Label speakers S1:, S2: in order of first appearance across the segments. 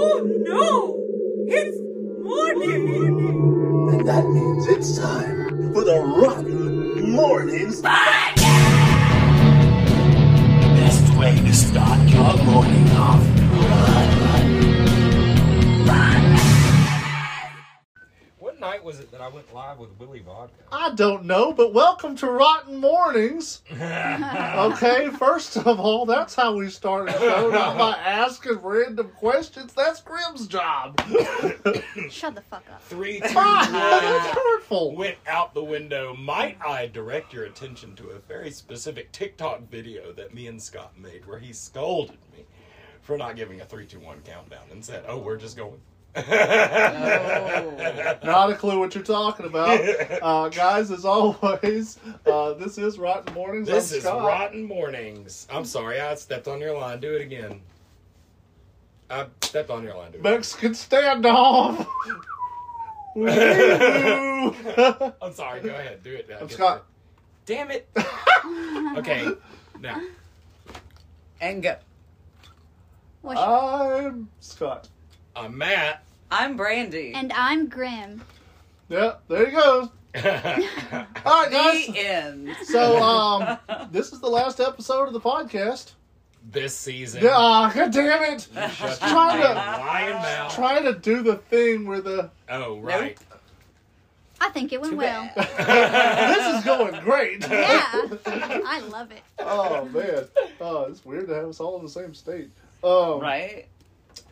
S1: Oh no! It's morning!
S2: And that means it's time for the Rotten Mornings.
S3: Best way to start your morning off.
S4: Was it that I went live with Willie Vodka?
S5: I don't know, but welcome to Rotten Mornings. okay, first of all, that's how we start a show, not by asking random questions. That's Grim's job.
S6: Shut the fuck up.
S4: Three, two, ah,
S5: that's
S4: one.
S5: hurtful.
S4: Went out the window. Might I direct your attention to a very specific TikTok video that me and Scott made where he scolded me for not giving a three, two, one countdown and said, "Oh, we're just going."
S5: Not a clue what you're talking about. Uh, guys, as always, uh, this is Rotten Mornings.
S4: This
S5: I'm
S4: is
S5: Scott.
S4: Rotten Mornings. I'm sorry, I stepped on your line. Do it again. I stepped on your line. Do it.
S5: Mexican standoff. Woo.
S4: I'm sorry. Go ahead. Do it. now.
S5: I'm
S4: Get
S5: Scott.
S4: the- Damn it. okay. Now.
S7: And go.
S6: What's-
S5: I'm Scott.
S4: I'm Matt.
S7: I'm Brandy.
S6: and I'm Grim.
S5: Yeah, there you go. All right, guys.
S7: the end.
S5: So, um, this is the last episode of the podcast.
S4: this season.
S5: Yeah, ah, god damn it!
S4: Shut
S5: Trying
S4: your
S5: to-
S4: lying mouth.
S5: Trying to do the thing where the
S4: Oh, right.
S6: I think it went
S7: Too
S6: well.
S5: this is going great.
S6: Yeah. I love it.
S5: Oh man, oh, it's weird to have us all in the same state. Um,
S7: Right?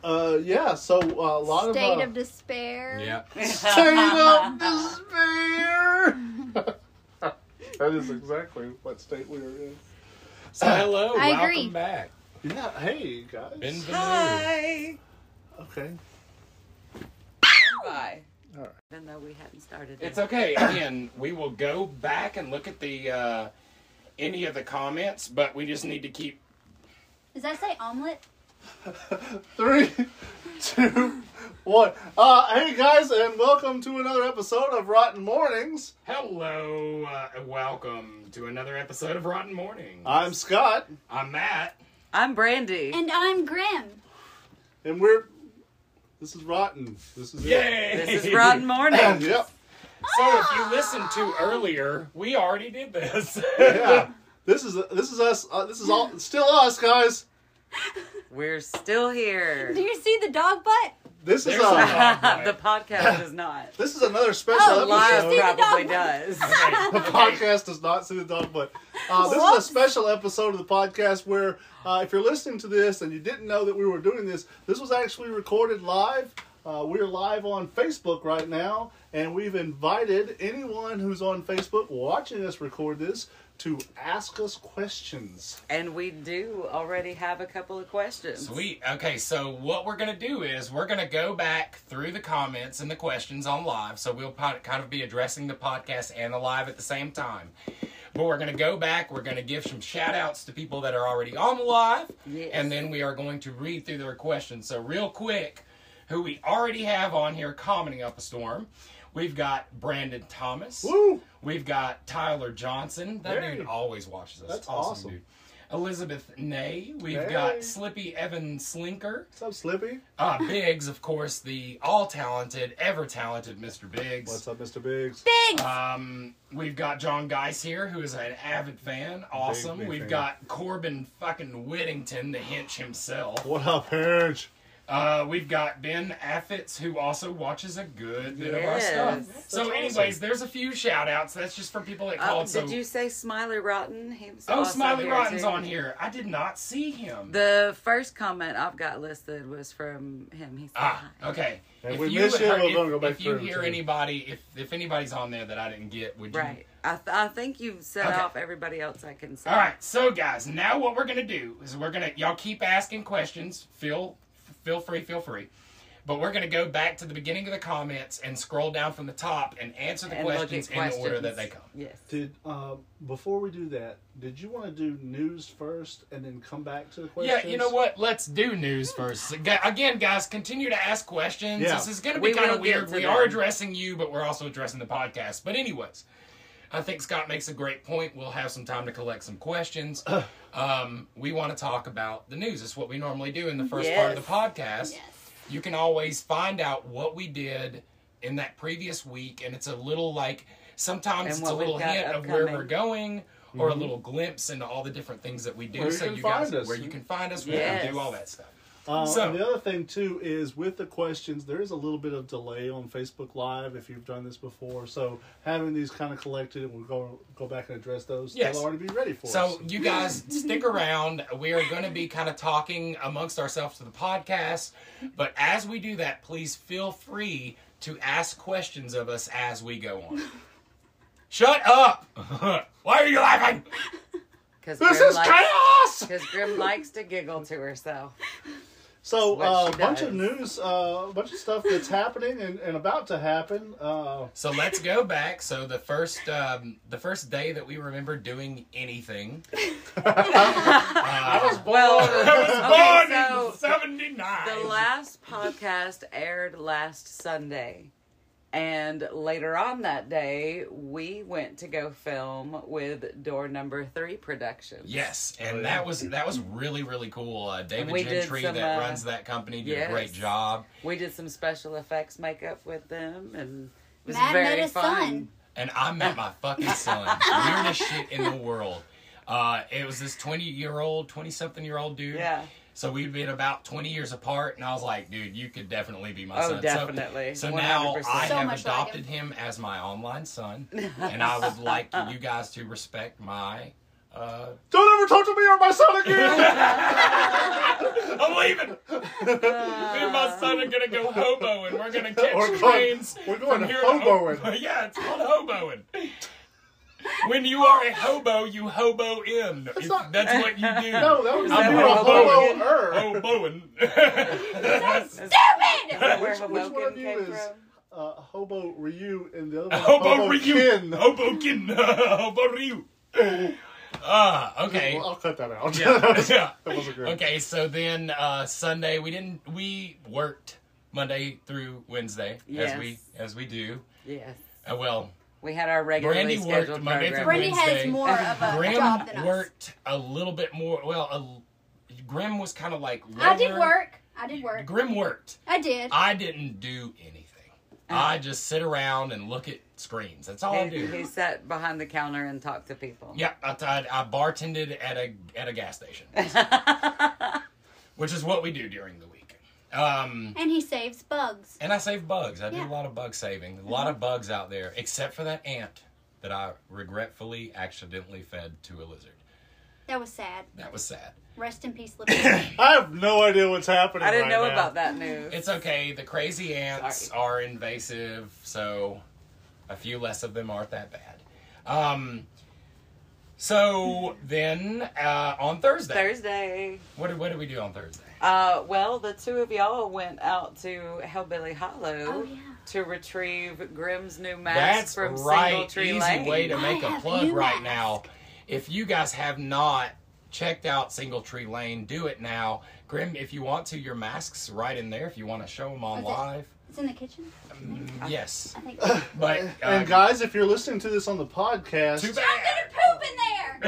S5: Uh, yeah. So uh, a lot
S6: State
S5: of uh,
S6: of despair.
S4: Yeah.
S5: state of despair. that is exactly what state we are in.
S4: So hello.
S6: I
S4: welcome
S6: agree.
S4: back.
S5: Yeah. Hey guys.
S4: Bienvenue.
S7: Hi.
S5: Okay.
S7: Bye.
S5: All right.
S7: Even though we hadn't started.
S4: It's
S7: it.
S4: okay. Again, we will go back and look at the uh, any of the comments, but we just need to keep.
S6: Does that say omelet?
S5: Three, two, one. Uh, hey guys, and welcome to another episode of Rotten Mornings.
S4: Hello, uh, welcome to another episode of Rotten Mornings.
S5: I'm Scott,
S4: I'm Matt.
S7: I'm Brandy.
S6: And I'm Grim.
S5: and we're. This is Rotten. This is it.
S4: Yay!
S7: this is Rotten Morning.
S5: Yep.
S4: So if you listened to earlier, we already did this.
S5: Yeah. This is this is us. Uh, this is all still us, guys.
S7: We're still here.
S6: Do you see the dog butt?
S5: This is
S4: There's
S5: uh,
S4: a
S7: the podcast does not.
S5: this is another special
S6: Oh,
S7: Live
S5: episode.
S6: the
S7: probably
S6: dog?
S7: does.
S5: the podcast does not see the dog, but uh, this
S6: Whoops.
S5: is a special episode of the podcast where, uh, if you're listening to this and you didn't know that we were doing this, this was actually recorded live. Uh, we're live on Facebook right now, and we've invited anyone who's on Facebook watching us record this to ask us questions.
S7: And we do already have a couple of questions.
S4: Sweet. Okay, so what we're gonna do is we're gonna go back through the comments and the questions on live. So we'll po- kind of be addressing the podcast and the live at the same time. But we're gonna go back. We're gonna give some shout outs to people that are already on the live,
S7: Yes.
S4: and then we are going to read through their questions. So real quick, who we already have on here commenting up a storm. We've got Brandon Thomas.
S5: Woo!
S4: We've got Tyler Johnson. That
S5: Hey.
S4: dude always watches us.
S5: That's awesome.
S4: dude. Elizabeth Nay. We've
S5: Hey.
S4: got Slippy Evan Slinker.
S5: What's up, Slippy?
S4: Uh, Biggs, of course, the all talented, ever talented Mr. Biggs.
S5: What's up, Mr. Biggs?
S6: Big.
S4: Um, we've got John Geis here, who is an avid fan. Awesome.
S5: big
S4: we've
S5: fan.
S4: got Corbin fucking Whittington, the hinch himself.
S5: What up, Hinge?
S4: Uh, we've got Ben Affitz, who also watches a good bit of our stuff.
S7: Yes.
S4: So,
S5: That's
S4: anyways,
S5: awesome.
S4: there's a few shout outs. That's just for people that
S7: Oh,
S4: called.
S7: did
S4: so,
S7: you say Smiley Rotten? He was
S4: oh, Smiley
S7: here,
S4: Rotten's
S7: too.
S4: on here. I did not see him.
S7: The first comment I've got listed was from him. He said,
S4: Ah,
S7: hi.
S4: okay.
S5: And we miss you, we're
S4: if,
S5: gonna go back
S4: if you hear
S5: too.
S4: anybody, if if anybody's on there that I didn't get, would you?
S7: Right. I, th- I think you've set
S4: Okay.
S7: off everybody else I can say.
S4: All right. So, guys, now what we're gonna do is we're gonna y'all keep asking questions. Feel feel free, feel free. But we're gonna go back to the beginning of the comments and scroll down from the top and answer the
S7: And look at
S4: questions in the order that they come.
S7: Yes.
S5: Did uh, before we do that, did you want to do news first and then come back to the questions?
S4: Yeah, you know what? Let's do news first. Again, guys, continue to ask questions.
S5: Yeah.
S4: This is going to be
S7: We
S4: kind of weird. We
S7: them.
S4: are addressing you, but we're also addressing the podcast. But anyways, I think Scott makes a great point. We'll have some time to collect some questions. um, we want to talk about the news. It's what we normally do in the first part of the podcast.
S6: Yes.
S4: you can always find out what we did in that previous week, and it's a little like sometimes
S7: And
S4: it's a little
S7: got
S4: hint of where we're going. Or a little glimpse into all the different things that we do,
S5: Where you
S4: so
S5: can
S4: you guys,
S5: find us.
S4: where you can find us, where
S7: Yes.
S4: we do all that stuff.
S5: Uh,
S4: So-
S5: and the other thing too is with the questions, there is a little bit of delay on Facebook Live if you've done this before. So having these kind of collected, and we'll go go back and address those.
S4: Yes.
S5: They'll already be ready for us.
S4: So you guys stick around. We are going to be kind of talking amongst ourselves to the podcast, but as we do that, please feel free to ask questions of us as we go on. Shut up! Why are you laughing?
S7: Because
S5: This
S7: Grim
S5: is
S7: likes,
S5: chaos.
S7: Because Grim likes to giggle to herself.
S5: So
S7: That's
S5: uh, a bunch of news, uh, a bunch of stuff that's happening and, and about to happen. Uh,
S4: So let's go back. So the first, um, the first day that we remember doing anything.
S5: I was born.
S7: Well, okay, so
S4: '79.
S7: the last podcast aired last Sunday. And later on that day, we went to go film with Door Number Three Productions.
S4: Yes, and that was that was really really cool. Uh, David
S7: We
S4: Gentry
S7: some,
S4: that
S7: uh,
S4: runs that company did
S7: yes.
S4: a great job.
S7: We did some special effects makeup with them, and it was
S6: Matt
S7: very
S6: met
S7: fun.
S6: son.
S4: and I met my fucking son. Weirdest shit in the world. Uh, it was this 20 year old, 20 something year old dude.
S7: Yeah.
S4: So we'd been about 20 years apart, and I was like, dude, you could definitely be my
S7: Oh,
S4: son. So-
S7: definitely.
S4: So, now I
S6: So
S4: have
S6: much like
S4: adopted him as my online son, and I would like you guys to respect my. Uh,
S5: Don't ever talk to me or my son again.
S4: I'm leaving. Me and my son are gonna go hoboing. We're gonna catch
S5: We're going-
S4: trains.
S5: we're going
S4: from
S5: to
S4: here
S5: hoboing.
S4: Ho- yeah, it's called hoboing. When you are a hobo, you hobo in. That's,
S5: not-
S4: that's what you do.
S5: no, that was
S4: I'm
S5: never a
S7: hoboing.
S5: hobo-er.
S4: hoboing.
S7: That's stupid.
S5: Which- which one of you is-
S7: from?
S5: Uh, hobo Ryu and the other one
S4: hobo
S5: hobo
S4: Ryu.
S5: Kin.
S4: Hoboken. Hobo Ryu. Ah, okay.
S5: Well, I'll cut that out.
S4: Yeah, yeah.
S5: that wasn't great.
S4: Okay, so then uh, Sunday we didn't we worked Monday through Wednesday as we as we do.
S7: Yes.
S4: Uh, well,
S7: We had our regularly
S4: Brandy worked
S7: scheduled
S4: Monday
S7: program.
S6: Brandy
S4: Wednesday.
S6: has more of a
S4: Grim
S6: job than us.
S4: worked a little bit more. Well, a, Grim was kind of like
S6: I did
S4: lower.
S6: work. I did work.
S4: Grim worked.
S6: I did.
S4: I didn't do anything. I uh-huh. just sit around and look at screens. That's all I do.
S7: he sat behind the counter and talked to people.
S4: Yeah, I, I, I bartended at a at a gas station, which is what we do during the week. Um,
S6: And he saves bugs.
S4: and I save bugs. I do a lot of bug saving. A lot of bugs out there, except for that ant that I regretfully accidentally fed to a lizard.
S6: That was sad.
S4: That was sad.
S6: Rest in peace, little.
S5: I have no idea what's happening.
S7: I didn't
S5: right
S7: know
S5: now.
S7: about that news.
S4: It's okay. The crazy ants
S7: Sorry.
S4: are invasive, so a few less of them aren't that bad. Um, so then uh, on Thursday,
S7: Thursday.
S4: what did what did we do on Thursday?
S7: Uh, well, the two of y'all went out to Hellbilly Hollow
S6: Oh, yeah.
S7: to retrieve Grim's new mask
S4: That's
S7: from
S4: right.
S7: Single Tree
S4: Easy
S7: Lane.
S4: way to make a plug right
S6: mask.
S4: now. If you guys have not checked out Single Tree Lane, do it now. Grim, if you want to, your masks right in there. If you want to show them on
S6: Is it-
S4: live,
S6: It's in the kitchen.
S4: Mm, yes.
S6: I think.
S4: But uh,
S5: And guys, if you're listening to this on the podcast,
S4: too
S6: I'm
S4: bad.
S6: gonna poop in there.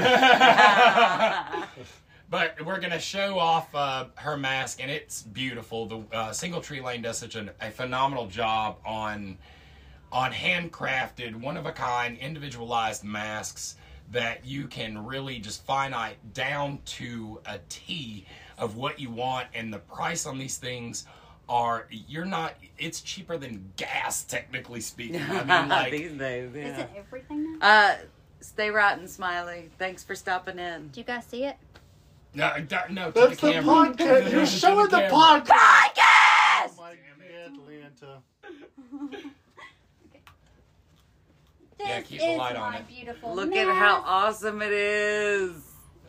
S4: but we're gonna show off uh, her mask, and it's beautiful. The uh, Single Tree Lane does such an, a phenomenal job on on handcrafted, one of a kind, individualized masks that you can really just finite down to a T of what you want, and the price on these things are you're not. It's cheaper than gas, technically speaking. I mean, like.
S7: These days,
S6: Is it everything now?
S7: Uh, stay rotten, Smiley. Thanks for stopping in.
S6: Do you guys see it?
S4: No, d- no, to
S5: that's
S4: the,
S5: the,
S4: camera.
S5: podcast. You're showing the,
S4: camera.
S5: podcast.
S6: Podcast.
S5: Oh my Atlanta.
S6: This
S4: Yeah, keep the light on it.
S6: beautiful.
S7: Look at how awesome it is.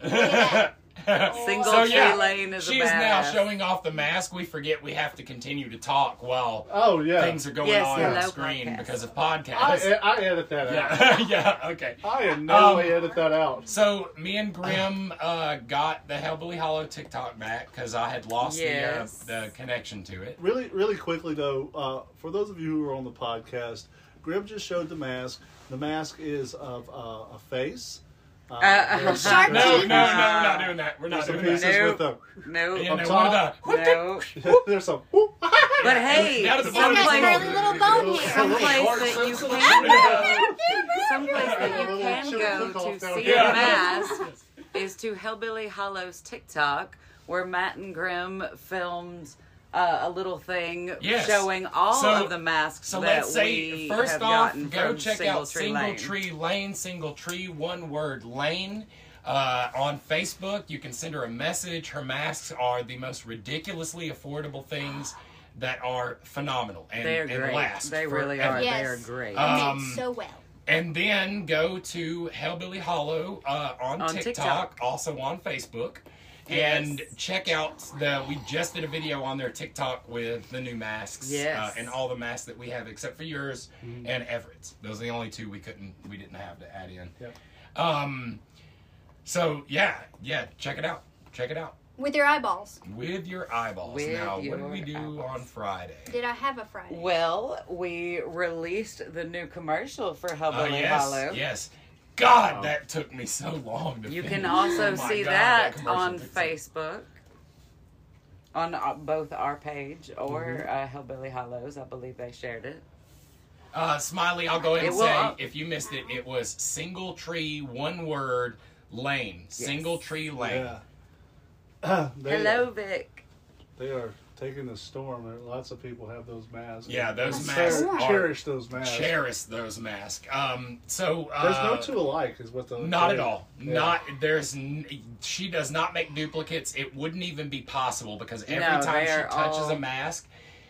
S7: Single
S4: so yeah,
S7: Lane is a
S4: she is now showing off the mask. We forget we have to continue to talk while
S5: Oh yeah.
S4: things are going
S7: Yes,
S4: on on the screen
S7: podcast.
S4: because of
S5: I,
S4: podcasts.
S5: I edit that out.
S4: yeah, yeah, okay.
S5: I in no
S4: Um,
S5: way edit that out.
S4: So me and Grim uh, got the Hellbilly Hollow TikTok back because I had lost
S7: Yes.
S4: the, uh, the connection to it.
S5: Really, really quickly though, uh, for those of you who are on the podcast, Grim just showed the mask. The mask is of uh, a face. Uh,
S7: Uh,
S5: there's-
S6: Shark
S4: No, no,
S6: teeth.
S4: no, we're not doing that. We're not doing
S5: pieces
S4: that.
S7: Nope.
S5: with the.
S7: No,
S4: Yeah,
S5: On
S4: no,
S5: top.
S4: one of the-
S7: no.
S5: there's some. whoop,
S7: But hey,
S4: Down at
S7: some
S4: of the
S6: curly
S7: place,
S6: little bone here.
S7: some place that you can some place that you can go to see
S5: here.
S7: the mask is to Hellbilly Hollow's TikTok, where Matt and Grim filmed uh, a little thing
S4: Yes.
S7: showing all
S4: So-
S7: of the masks
S4: So
S7: that
S4: let's say
S7: we
S4: first
S7: have
S4: off,
S7: gotten
S4: go check
S7: Single
S4: out
S7: Tree
S4: Single
S7: Lane.
S4: Tree Lane, Single Tree, one word Lane. Uh, on Facebook, you can send her a message. Her masks are the most ridiculously affordable things that are phenomenal and,
S7: They're
S4: and
S7: great.
S4: last.
S7: They really
S4: forever.
S7: are. They are great.
S4: Um,
S6: so well.
S4: And then go to Hellbilly Hollow uh, on,
S7: On
S4: TikTok,
S7: TikTok.
S4: also on Facebook.
S7: Yes.
S4: And check out the. We just did a video on their TikTok with the new masks,
S7: Yes.
S4: uh, and all the masks that we have except for yours and Everett's. Those are the only two we couldn't, we didn't have to add in.
S5: Yep.
S4: Um, so yeah, yeah, check it out, check it out
S6: With your eyeballs.
S4: with your eyeballs.
S7: With
S4: now, what did we do
S7: eyeballs.
S4: on Friday?
S6: Did I have a Friday?
S7: Well, we released the new commercial for
S4: Uh,
S7: Hellbilly
S4: yes,
S7: Hollow.
S4: yes. God,
S5: Wow.
S4: that took me so long to
S7: You
S4: finish.
S7: can also
S4: Oh
S7: see
S4: God,
S7: that,
S4: commercial
S7: on
S4: took so-
S7: Facebook, on uh, both our page or
S4: Mm-hmm.
S7: uh, Hellbilly Hollows. I believe they shared it.
S4: Uh, Smiley, I'll go ahead
S7: It
S4: and
S7: will
S4: say
S7: up.
S4: if you missed it, it was single tree, one word, lane. Single tree lane.
S5: Yeah. they,
S7: Hello, Vic.
S5: They are taking the storm. There- Lots of people have those masks.
S4: Yeah, those
S5: Cher-
S4: masks are
S5: Cherish those masks.
S4: Cherish those masks. Um, so uh,
S5: There's no two alike, is what the.
S4: Not at all.
S5: Yeah.
S4: Not there's. n- She does not make duplicates. It wouldn't even be possible because every
S7: No,
S4: time she touches
S7: all-
S4: a mask,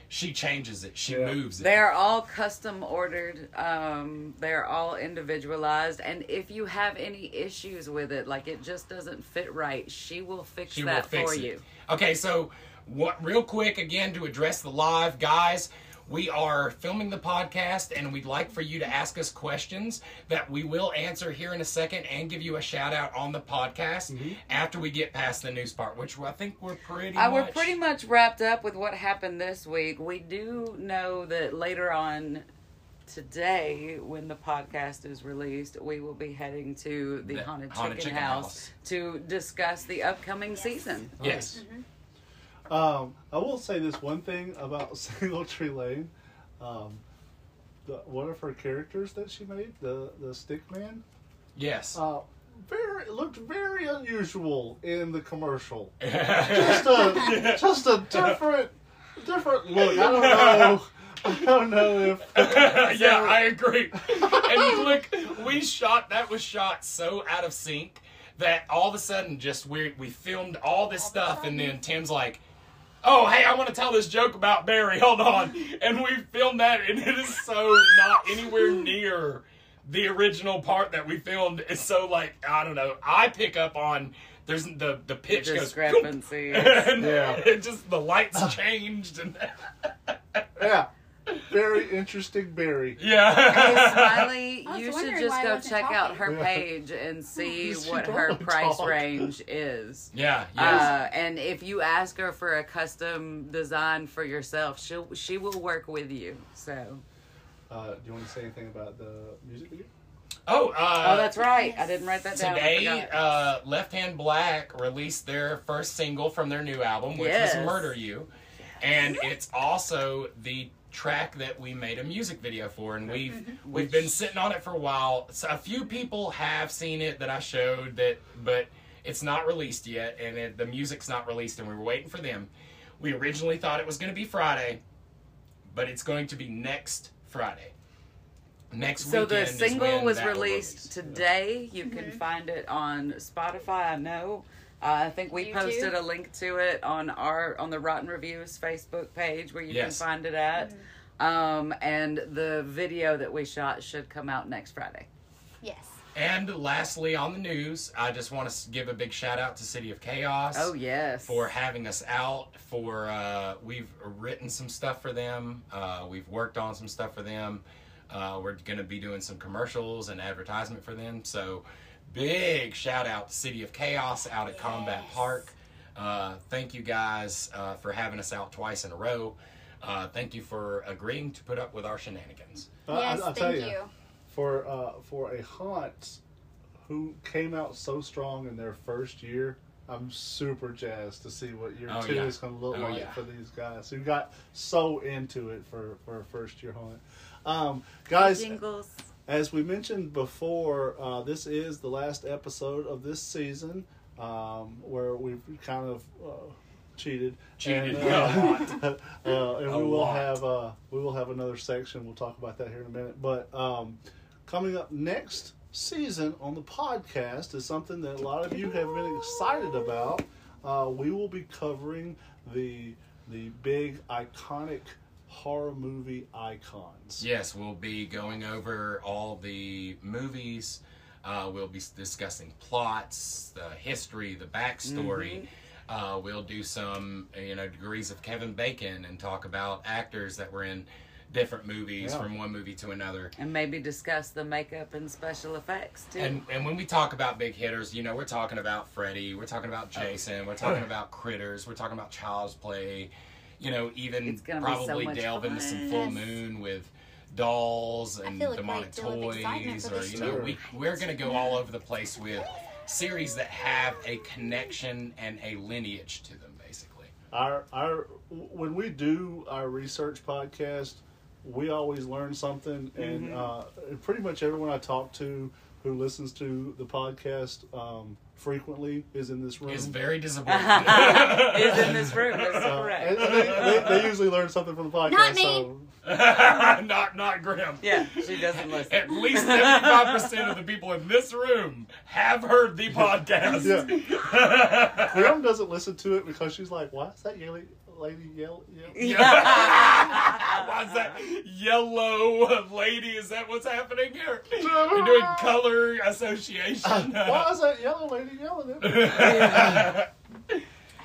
S4: she changes it. She
S5: Yeah.
S4: moves it.
S7: They're all custom ordered. Um, they're all individualized. And if you have any issues with it, like it just doesn't fit right, she will fix
S4: She
S7: that
S4: will fix
S7: for
S4: it.
S7: you.
S4: Okay, so what? Real quick, again to address the live guys. We are filming the podcast, and we'd like for you to ask us questions that we will answer here in a second, and give you a shout out on the podcast
S7: Mm-hmm.
S4: after we get past the news part, which I think we're pretty.
S7: Uh, we're pretty much wrapped up with what happened this week. We do know that later on today, when the podcast is released, we will be heading to the,
S4: The
S7: Haunted,
S4: Haunted
S7: Chicken,
S4: Chicken
S7: House,
S4: House.
S7: to discuss the upcoming season.
S4: Yes.
S5: Um, I will say this one thing about Single Tree Lane. Um, the, one of her characters that she made, the the stick man,
S4: Yes.
S5: uh, very looked very unusual in the commercial. Just a just a different different look. I don't know. I don't know if
S4: yeah, I agree. and look, we shot that was shot so out of sync that all of a sudden just we we filmed all this stuff and then Tim's like, "Oh, hey, I want to tell this joke about Barry. Hold on." And we filmed that and it is so not anywhere near the original part that we filmed. It's so like, I don't know. I pick up on there's the the pitch goes
S7: Discrepancy.
S4: and
S5: Yeah.
S4: it just the lights changed and
S5: yeah, very interesting Barry.
S7: Hey,
S4: yeah.
S7: Smiley,
S6: I was
S7: you should
S6: wondering
S7: just
S6: I
S7: go
S6: wasn't
S7: check out
S6: talking.
S7: her
S5: Yeah.
S7: page and see
S5: She
S7: what
S5: don't
S7: her price
S5: talk.
S7: range is.
S4: Yeah, yes.
S7: Uh, and if you ask her for a custom design for yourself, she'll she will work with you. So.
S5: Uh, do you want to say anything about the music video?
S4: oh, uh,
S7: Oh, that's right. I didn't write that down. I
S4: Today,
S7: forgot.
S4: uh, Left Hand Black released their first single from their new album, which
S7: Yes.
S4: was Murder You. And it's also the track that we made a music video for and we've
S7: Mm-hmm.
S4: we've been sitting on it for a while. So a few people have seen it that I showed that but it's not released yet and it, the music's not released and we were waiting for them. We originally thought it was going to be Friday, but it's going to be next Friday. Next
S7: so the single was
S4: that
S7: released
S4: release.
S7: today. You can find it on Spotify. I know. Uh, I think we
S6: YouTube.
S7: posted a link to it on our on the Rotten Reviews Facebook page where you
S4: Yes.
S7: can find it at. Um, and the video that we shot should come out next Friday.
S6: Yes.
S4: And lastly, on the news, I just want to give a big shout out to City of Chaos.
S7: Oh yes.
S4: For having us out, for uh, we've written some stuff for them. Uh, we've worked on some stuff for them. Uh, we're going to be doing some commercials and advertisement for them. So, big shout out to City of Chaos out at Combat Park. Uh, thank you guys uh, for having us out twice in a row. Uh, thank you for agreeing to put up with our shenanigans.
S5: Uh,
S6: yes,
S5: I, will
S6: thank
S5: tell
S6: you.
S5: for uh, for a haunt who came out so strong in their first year. I'm super jazzed to see what year
S4: Oh,
S5: two
S4: yeah.
S5: is going to look
S4: Oh,
S5: like
S4: yeah.
S5: for these guys who got so into it for for a first year haunt. Um, guys,
S7: Jingles.
S5: As we mentioned before, uh, this is the last episode of this season um, where we've kind of uh, cheated.
S4: Cheated
S5: And,
S4: a
S5: uh, uh, and we will
S4: lot.
S5: have uh, we will have another section. We'll talk about that here in a minute. But um, coming up next season on the podcast is something that a lot of you have been excited about. Uh, we will be covering the the big iconic horror movie icons.
S4: Yes, we'll be going over all the movies. Uh, we'll be discussing plots, the history, the backstory. Uh, we'll do some, you know, degrees of Kevin Bacon and talk about actors that were in different movies
S5: Yeah.
S4: from one movie to another.
S7: And maybe discuss the makeup and special effects too.
S4: And and when we talk about big hitters, you know, we're talking about Freddy, we're talking about Jason, we're talking about Critters, we're talking about Child's Play, you know, even
S7: It's so
S4: probably
S7: much
S4: delve into some. Full
S6: Yes.
S4: Moon with dolls and
S6: feel a
S4: demonic
S6: great deal of excitement
S4: toys, or you know, we we're gonna go all over the place with series that have a connection and a lineage to them, basically.
S5: our our when we do our research podcast, we always learn something, and uh, pretty much everyone I talk to who listens to the podcast um, frequently is in this room.
S4: Is very disappointing.
S7: is in this room. That's
S5: Uh,
S7: correct.
S5: and they, they, they usually learn something from the podcast.
S6: Not me.
S5: So
S4: not not Grim.
S7: yeah, she doesn't listen.
S4: At least 75% of the people in this room have heard the podcast.
S5: yeah, Grim doesn't listen to it because she's like, "Why is that yelly lady yell?" yell?
S4: Why's that yellow lady? Is that what's happening here? You're doing color association.
S5: Why is that yellow lady yelling at me?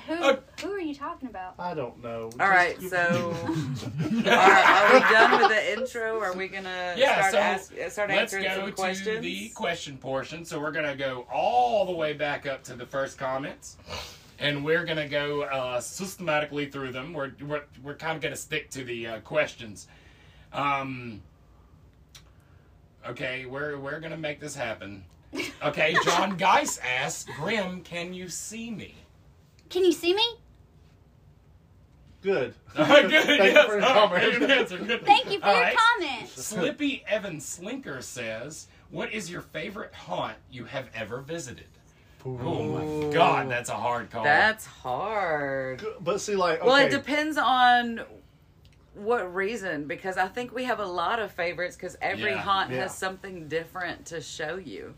S6: Who
S4: Uh,
S6: who are you talking about?
S5: I don't know.
S7: All right,
S5: Just-
S7: so are, are we done with the intro? Are we gonna
S4: Yeah,
S7: start
S4: so
S7: ask, start
S4: Let's
S7: answering
S4: go
S7: some
S4: to the question portion. So we're gonna go all the way back up to the first comments, and we're gonna go uh, systematically through them. We're we're, we're kind of gonna stick to the uh, questions. Um, okay, we're we're gonna make this happen. Okay, John Geis asks, Grim, can you see me?
S6: Can you see me?
S5: Good.
S4: Good,
S5: Thank you for your
S4: All right,
S5: comment.
S4: good answer, good.
S6: Thank you for
S4: All
S6: your
S4: right.
S6: comment.
S4: Slippy Evan Slinker says, "What is your favorite haunt you have ever visited?" Oh my God, that's a hard call.
S7: That's hard.
S5: But see, like, okay,
S7: Well, it depends on what reason because I think we have a lot of favorites because every
S4: Yeah.
S7: haunt
S5: Yeah.
S7: has something different to show you.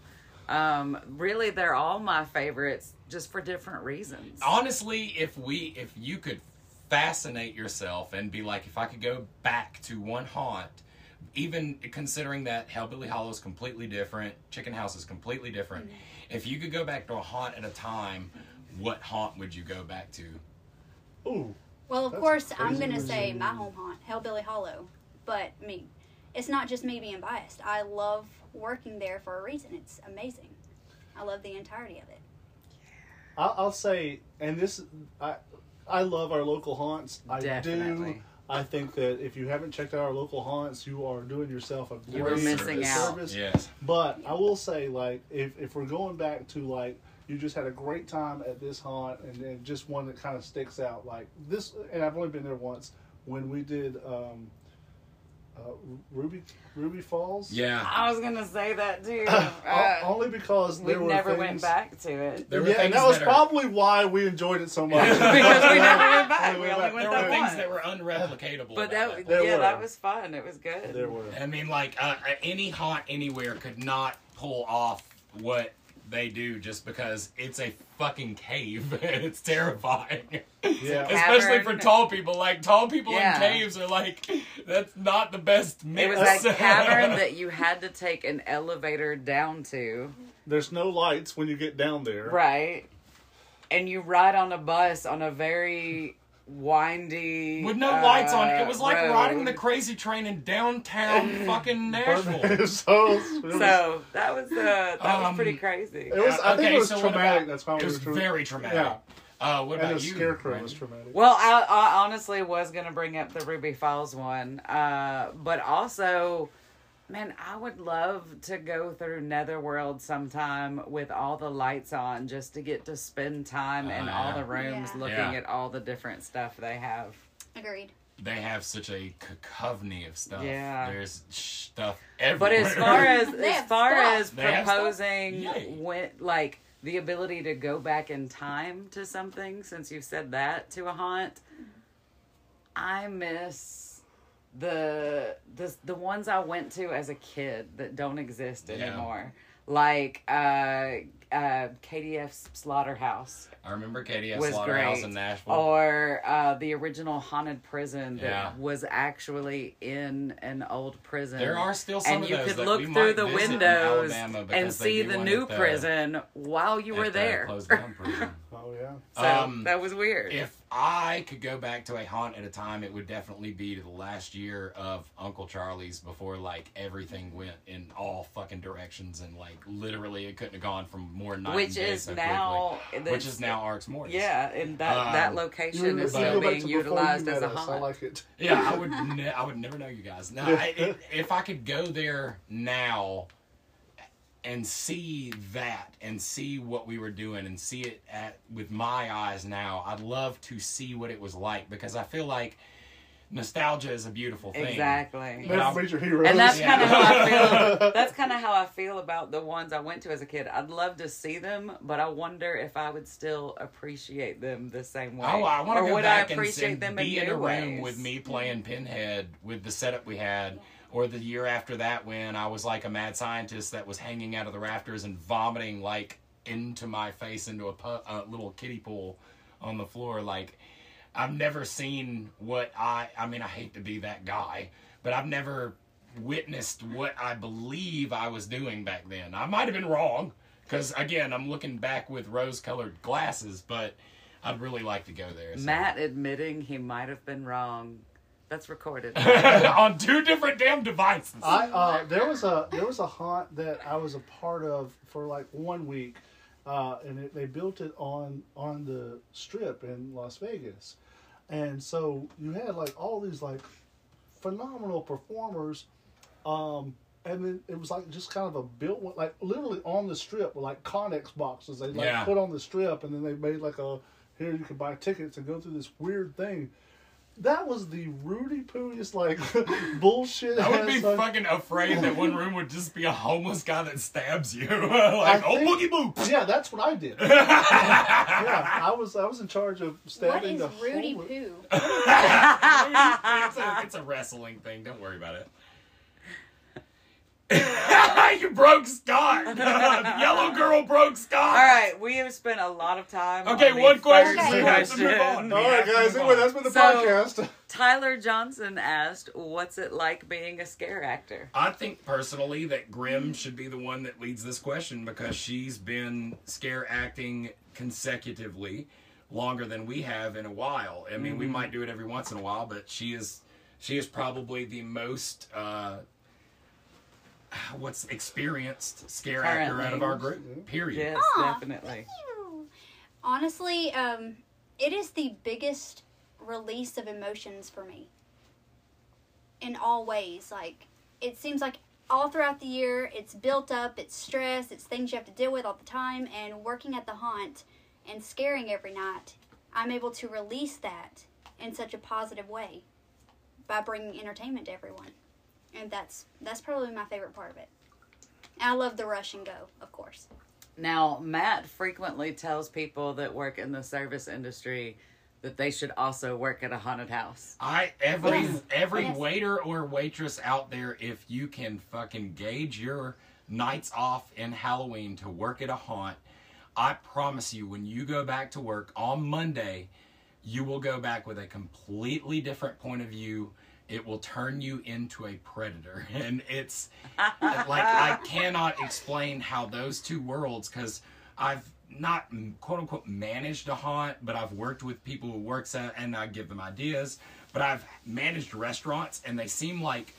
S7: Um, really, they're all my favorites just for different reasons.
S4: honestly, if we, if you could fascinate yourself and be like, if I could go back to one haunt, even considering that Hellbilly Hollow is completely different, Chicken House is completely different. If you could go back to a haunt at a time, what haunt would you go back to?
S5: Ooh,
S6: Well, of course, I'm gonna say my home haunt, Hellbilly Hollow. But me, it's not just me being biased. I love working there for a reason. It's amazing. I love the entirety of it.
S5: I'll, I'll say, and this, I, I love our local haunts. I do.
S7: Definitely.
S5: I think that if you haven't checked out our local haunts, you are doing yourself a
S7: You were
S5: great
S7: missing out.
S5: service.
S4: Yes.
S5: But I will say, like, if, if we're going back to like you just had a great time at this haunt, and then just one that kind of sticks out, like this, and I've only been there once when we did um, uh, Ruby Ruby Falls.
S4: Yeah.
S7: I was gonna say that too.
S5: O-
S7: Uh,
S5: only because
S7: we
S5: were
S7: never
S5: things,
S7: went back to it
S4: There were
S5: yeah, and that was
S4: that are-
S5: probably why we enjoyed it so much.
S7: because we never went back.
S5: Only
S7: We
S5: went
S7: only
S5: back-
S7: went
S4: There
S7: that
S4: were things
S7: once.
S4: that were unreplicatable.
S7: But
S4: about
S7: that, yeah,
S5: were.
S7: that was fun. It was good.
S5: there were.
S4: I mean, like uh, any haunt anywhere could not pull off what they do just because it's a fucking cave and it's terrifying.
S5: Yeah.
S4: Especially for tall people. Like tall people
S7: Yeah.
S4: in caves are like that's not the best mix.
S7: It was that cavern that you had to take an elevator down to,
S5: There's no lights when you get down there.
S7: right? And you ride on a bus on a very windy
S4: with no
S7: uh,
S4: lights on it. It was like
S7: road.
S4: riding the crazy train in downtown fucking Nashville.
S5: so, it was,
S7: So that was uh, that was
S4: Um,
S7: pretty crazy.
S5: it was I think
S4: Okay,
S5: it was
S4: so what
S5: traumatic.
S4: about-
S5: That's why
S4: It
S5: we
S4: was
S5: were
S4: very traumatic.
S5: Yeah.
S4: Uh, what
S5: And
S4: about
S5: the
S4: you?
S5: scarecrow
S4: Brandon?
S5: was traumatic.
S7: Well, I, I honestly was gonna bring up the Ruby Falls one, uh, but also Man, I would love to go through Netherworld sometime with all the lights on just to get to spend time in
S4: Oh,
S7: all the rooms
S6: Yeah.
S7: looking
S4: Yeah.
S7: at all the different stuff they have.
S6: Agreed.
S4: They have such a cacophony of stuff.
S7: Yeah.
S4: There's stuff
S7: But as far as as far
S6: stuff.
S7: as
S4: They have stuff?
S7: proposing
S4: Yay.
S7: when like the ability to go back in time to something, since you've said that to a haunt, I miss the the the ones I went to as a kid that don't exist
S4: Yeah.
S7: anymore. Like uh uh KDF's Slaughterhouse
S4: I remember
S7: was
S4: Slaughterhouse
S7: great.
S4: in Nashville.
S7: Or uh, the original haunted prison that
S4: Yeah.
S7: was actually in an old prison.
S4: There are still some
S7: and you could look through the windows and see the new
S4: the-
S7: prison while you were
S4: the
S7: there.
S4: closed down prison.
S5: Oh yeah.
S7: so
S4: Um,
S7: that was weird.
S4: If I could go back to a haunt at a time, it would definitely be to the last year of Uncle Charlie's before like everything went in all fucking directions and like literally it couldn't have gone from more night
S7: Which
S4: and
S7: is
S4: so
S7: now-
S4: quickly. which is now Arcs Mortis.
S7: yeah, and that
S4: Um,
S7: that location is
S5: you
S7: still being
S5: to before you
S7: utilized as a
S5: us. I
S7: haunt.
S5: like it.
S4: Yeah, I would. Ne- I would never know you guys. No, I, it, if I could go there now and see that and see what we were doing and see it at with my eyes now, I'd love to see what it was like because I feel like nostalgia is a beautiful thing.
S7: Exactly.
S4: But I'm-
S5: Major heroes.
S7: And that's
S4: Yeah.
S7: kind of how I feel. That's kind of how I feel about the ones I went to as a kid. I'd love to see them, but I wonder if I would still appreciate them the same way.
S4: Oh, I want to go
S7: would
S4: back
S7: I
S4: and,
S7: appreciate
S4: and
S7: them
S4: be
S7: in
S4: in a room
S7: ways?
S4: with me playing Pinhead with the setup we had, or the year after that when I was like a mad scientist that was hanging out of the rafters and vomiting like into my face into a, pu- a little kiddie pool on the floor. Like I've never seen what I. I mean, I hate to be that guy, but I've never witnessed what I believe I was doing back then. I might have been wrong. Because again, I'm looking back with rose-colored glasses, but I'd really like to go there. so.
S7: Matt admitting he might have been wrong. That's recorded.
S4: on two different damn devices.
S5: I uh, there was a there was a haunt that I was a part of for like one week, uh, and it, they built it on on the strip in Las Vegas, and so you had like all these like phenomenal performers, um, and then it was like just kind of a built one, like literally on the strip with like Connex boxes they like
S4: Yeah.
S5: put on the strip, and then they made like a here you can buy tickets and go through this weird thing. That was the Rudy Pooiest like bullshit.
S4: I would be
S5: like-
S4: fucking afraid that one room would just be a homeless guy that stabs you. like, oh,
S5: think-
S4: boogie boo.
S5: Yeah, that's what I did. yeah, I was I was in charge of
S6: What
S5: stabbing
S6: is
S5: the
S6: Rudy
S5: whole-
S6: Poo?
S4: it's, a, it's a wrestling thing. Don't worry about it. you broke Scott. yellow girl broke Scott.
S7: All right, we have spent a lot of time.
S4: Okay,
S7: on
S4: one question.
S7: first
S4: We have to move on.
S5: All right, guys. Anyway, that's been the
S7: So-
S5: podcast.
S7: Tyler Johnson asked, "What's it like being a scare actor?"
S4: I think personally that Grim should be the one that leads this question because she's been scare acting consecutively longer than we have in a while. I mean, we might do it every once in a while, but she is she is probably the most uh, what's experienced scare actor out of our group. Period.
S7: Yes,
S6: Aw.
S7: definitely.
S6: Honestly, um, it is the biggest release of emotions for me. In all ways, like it seems like all throughout the year, it's built up, it's stress, it's things you have to deal with all the time, and working at the haunt and scaring every night, I'm able to release that in such a positive way by bringing entertainment to everyone, and that's that's probably my favorite part of it. And I love the rush and go, of course.
S7: Now, Matt frequently tells people that work in the service industry that they should also work at a haunted house.
S4: I every
S6: Yes.
S4: every
S6: Yes.
S4: waiter or waitress out there, if you can fucking gauge your nights off in Halloween to work at a haunt, I promise you, when you go back to work on Monday, you will go back with a completely different point of view. It will turn you into a predator, and it's like I cannot explain how those two worlds because I've not quote unquote managed a haunt, but I've worked with people who works at and I give them ideas. But I've managed restaurants, and they seem like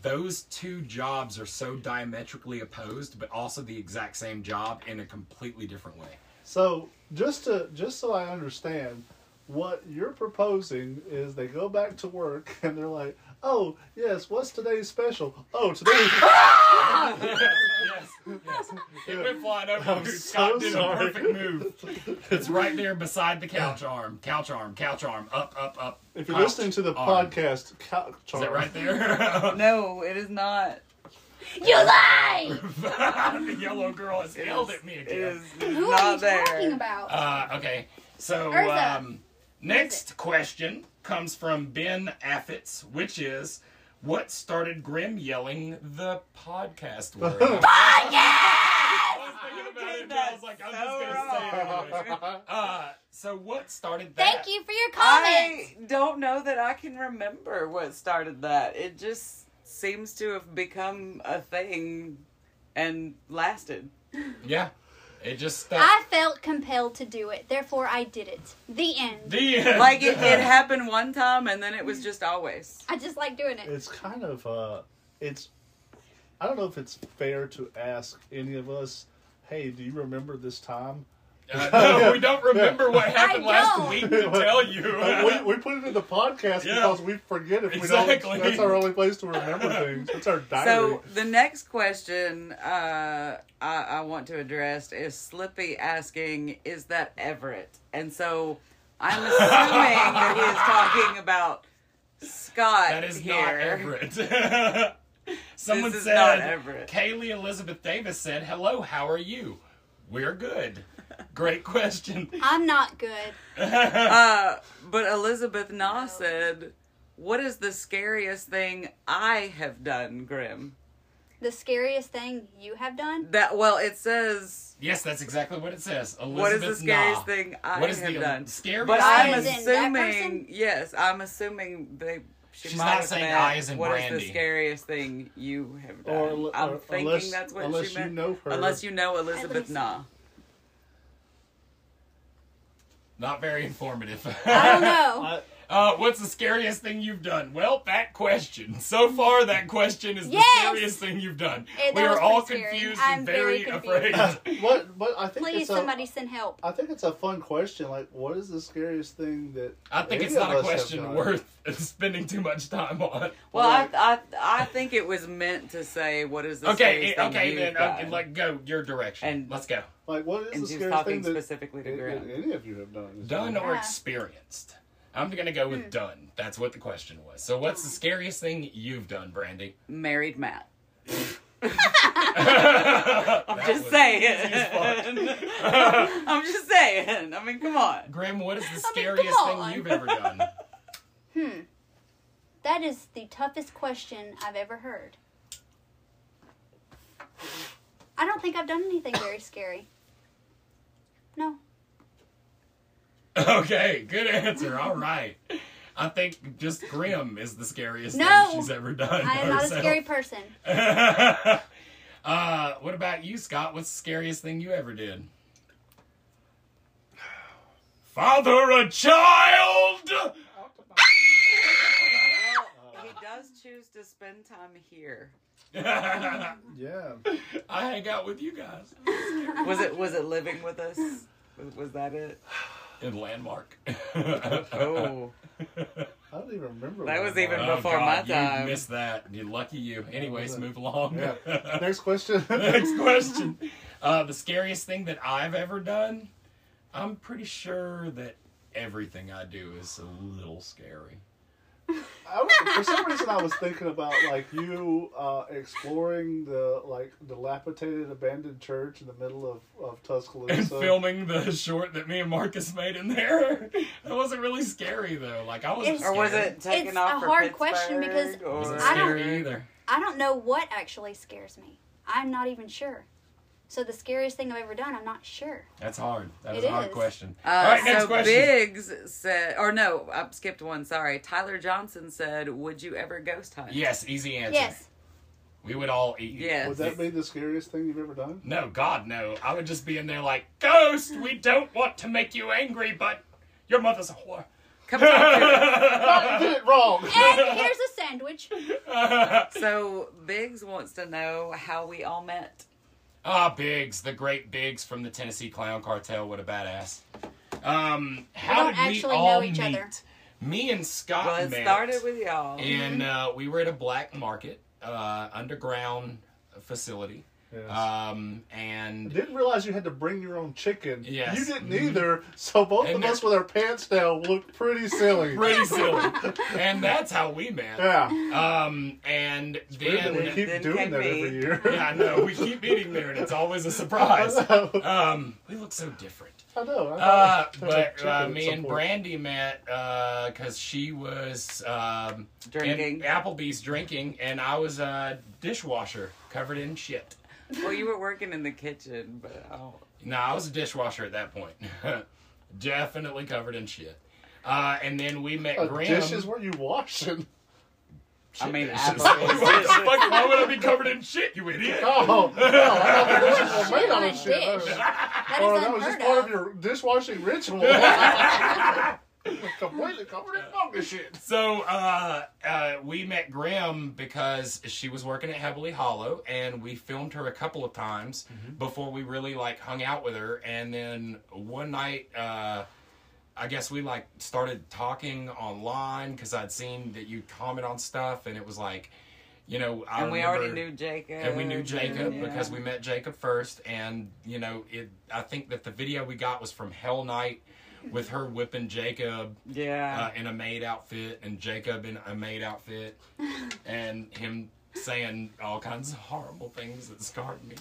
S4: those two jobs are so diametrically opposed, but also the exact same job in a completely different way.
S5: So just to just so I understand, what you're proposing is they go back to work and they're like, Oh, yes, what's today's special? Oh, today's.
S4: yes, yes. yes. It went flying over.
S5: I'm
S4: Dude,
S5: so
S4: did
S5: sorry.
S4: a perfect move. It's right there beside the couch arm. Couch arm. Couch arm. Up, up, up.
S5: If you're listening to the
S4: arm.
S5: podcast, couch arm.
S4: Is that right there?
S7: No, it is not.
S6: You lie!
S4: the yellow girl has yelled at me
S7: It
S4: again.
S7: is
S6: Who
S7: not
S6: are you
S7: there.
S6: talking about?
S4: Uh, okay, so
S6: Urza.
S4: um, next question comes from Ben Affitz, which is, what started Grim yelling the podcast word? I was thinking about it, and I was like, I'm just gonna say it. Uh, so what started that?
S6: Thank you for your comments.
S7: I don't know that I can remember what started that. It just seems to have become a thing and lasted.
S4: Yeah, it just stuck.
S6: I felt compelled to do it, therefore I did it. The end.
S4: the end.
S7: Like it, it happened one time and then it was just always.
S6: I just like doing it.
S5: It's kind of, uh, it's, I don't know if it's fair to ask any of us, hey, do you remember this time?
S4: Uh, no, we don't remember what happened last week to tell you.
S5: Uh, we, we put it in the podcast
S4: Yeah.
S5: because we forget if we don't. That's our only place to remember things. It's our diary.
S7: So the next question uh, I, I want to address is Slippy asking, "Is that Everett?" And so I'm assuming that he is talking about Scott
S4: That is
S7: here.
S4: not Everett. Someone
S7: This is
S4: said,
S7: not Everett.
S4: Kaylee Elizabeth Davis said, Hello, how are you? We're good. Great question.
S6: I'm not good.
S7: Uh, but Elizabeth Na said, "What is the scariest thing I have done, Grim?"
S6: The scariest thing you have done?
S7: That well, it says,
S4: yes, that's exactly what it says. Elizabeth
S7: "What is the scariest
S4: Nah.
S7: thing I
S4: What is
S7: have
S4: the
S7: done?"
S4: scariest
S7: But I'm
S6: As in that
S7: assuming, yes, I'm assuming they. She
S4: She's
S7: might
S4: not
S7: have
S4: saying
S7: meant,
S4: I as in
S7: What is
S4: Brandy."
S7: the scariest thing you have done?
S5: Or-
S7: I'm thinking
S5: unless-
S7: that's what
S5: unless
S7: she
S5: you
S7: meant.
S5: know her.
S7: Unless you know Elizabeth
S6: least-
S4: Not very informative.
S6: I don't know.
S5: I,
S4: Uh, what's the scariest thing you've done? Well, that question. So far, that question is
S6: Yes!
S4: the scariest thing you've done.
S6: That
S4: we are all
S6: pretty scary.
S4: confused
S6: I'm
S4: and very,
S6: very
S4: afraid.
S6: confused.
S5: but but I think
S6: Please,
S5: it's a,
S6: somebody send help.
S5: I think it's a fun question. Like, what is the scariest thing that
S4: I think it's
S5: any of
S4: not a question worth spending too much time on.
S7: Well,
S5: Right.
S7: I, I I think it was meant to say what is the
S4: Okay,
S7: scariest thing
S4: okay,
S7: you've
S4: then
S7: done.
S4: okay, like go your direction.
S7: And-
S4: Let's go.
S5: Like, what is
S7: and
S5: the scariest thing that,
S7: specifically to
S5: that
S7: Grim.
S5: any of you have done?
S4: Done or
S6: Yeah.
S4: experienced? I'm gonna go
S6: Hmm.
S4: with done. That's what the question was. So, what's the scariest thing you've done, Brandy?
S7: Married Matt.
S4: I'm
S7: Just saying. I'm just saying. I mean, come on.
S4: Grim, what is the
S6: I mean,
S4: scariest
S6: come
S4: thing you've ever done?
S6: Hmm. That is the toughest question I've ever heard. I don't think I've done anything very scary. No.
S4: okay, good answer. All right. I think just Grim is the scariest
S6: No!
S4: thing she's ever done.
S6: I am not a scary person.
S4: uh, what about you, Scott? What's the scariest thing you ever did? Father a child.
S7: He does choose to spend time here.
S5: Yeah.
S4: I hang out with you guys
S7: Was it was it living with us? Was, was that it?
S4: In Landmark.
S7: Oh,
S5: I don't even remember.
S7: That was
S5: it
S7: even
S4: Oh,
S7: before
S4: God,
S7: my time.
S4: You missed that. You lucky you. Anyways, move along.
S5: Yeah. Next question.
S4: Next question. Uh, the scariest thing that I've ever done. I'm pretty sure that everything I do is a little scary.
S5: I, for some reason, I was thinking about like you uh, exploring the like dilapidated abandoned church in the middle of of Tuscaloosa.
S4: And filming the short that me and Marcus made in there. That wasn't really scary though. Like I wasn't
S6: It's-
S7: or was
S4: scared.
S7: it taken
S6: It's
S7: off
S6: a
S7: for
S6: hard question because
S7: Pittsburgh,
S4: It wasn't
S7: or-
S6: I don't-
S4: either.
S6: I don't know what actually scares me. I'm not even sure. So the scariest thing I've ever done, I'm not sure.
S4: That's hard. That is
S6: It
S4: a hard
S6: is.
S4: question.
S7: Uh,
S4: All right, next
S7: so
S4: question.
S7: Biggs said, or no, I skipped one. Sorry. Tyler Johnson said, "Would you ever ghost hunt?"
S4: Yes, easy answer.
S6: Yes.
S4: We would all eat you.
S7: Yes.
S5: Would that be the scariest thing you've ever done?
S4: No, God, no. I would just be in there like, Ghost, we don't want to make you angry, but your mother's a whore.
S7: Come talk to
S5: I did it wrong.
S6: And here's a sandwich.
S7: So Biggs wants to know how we all met.
S4: Ah, Biggs, the great Biggs from the Tennessee Clown Cartel. What a badass. Um, how
S6: don't
S4: did we
S6: actually
S4: all
S6: know each
S4: meet?
S6: other.
S4: Me and Scott
S7: Well, it
S4: met.
S7: started with y'all.
S4: and uh, we were at a black market, uh, underground facility.
S5: Yes.
S4: Um, and
S5: Didn't realize you had to bring your own chicken.
S4: Yes.
S5: You didn't
S4: Mhm.
S5: either, so both
S4: And
S5: of us with our pants down looked pretty silly.
S4: pretty silly. and that's how we met.
S5: Yeah.
S4: Um, and
S5: Weird that we keep
S7: then
S5: doing that
S7: me.
S5: every year.
S4: yeah, I know, we keep meeting there and it's always a surprise. Um, we look so different.
S5: I know. I
S4: Uh, but uh, me
S5: some
S4: and
S5: point.
S4: Brandy met because she was um,
S7: Drinking.
S4: in Applebee's drinking, and I was a dishwasher covered in shit.
S7: well, you were working in the kitchen, but oh,
S4: No, I was a dishwasher at that point. Definitely covered in shit. Uh, and then we met
S5: Uh,
S4: Grim.
S5: dishes were you washing?
S7: I mean,
S4: dishes.
S7: Applebee's
S4: What the fuck? Why would I be covered in shit, you idiot?
S5: Oh, no, I thought the dishes were made
S6: on a
S5: shit.
S6: dish.
S5: Oh,
S6: That
S5: Oh, that was just
S6: unheard
S5: part
S6: of.
S5: of your dishwashing ritual. Completely covered in fungus shit.
S4: So uh, uh, we met Grim because she was working at Hellbilly Hollow, and we filmed her a couple of times before we really like hung out with her. And then one night, uh, I guess we like started talking online because I'd seen that you comment on stuff, and it was like, you know, I
S7: and we
S4: remember-
S7: already knew Jacob.
S4: and we knew Jacob
S7: yeah.
S4: because we met Jacob first, and you know, it. I think that the video we got was from Hell Night, with her whipping Jacob
S7: Yeah.
S4: uh, in a maid outfit, and Jacob in a maid outfit, and him saying all kinds of horrible things that scarred me.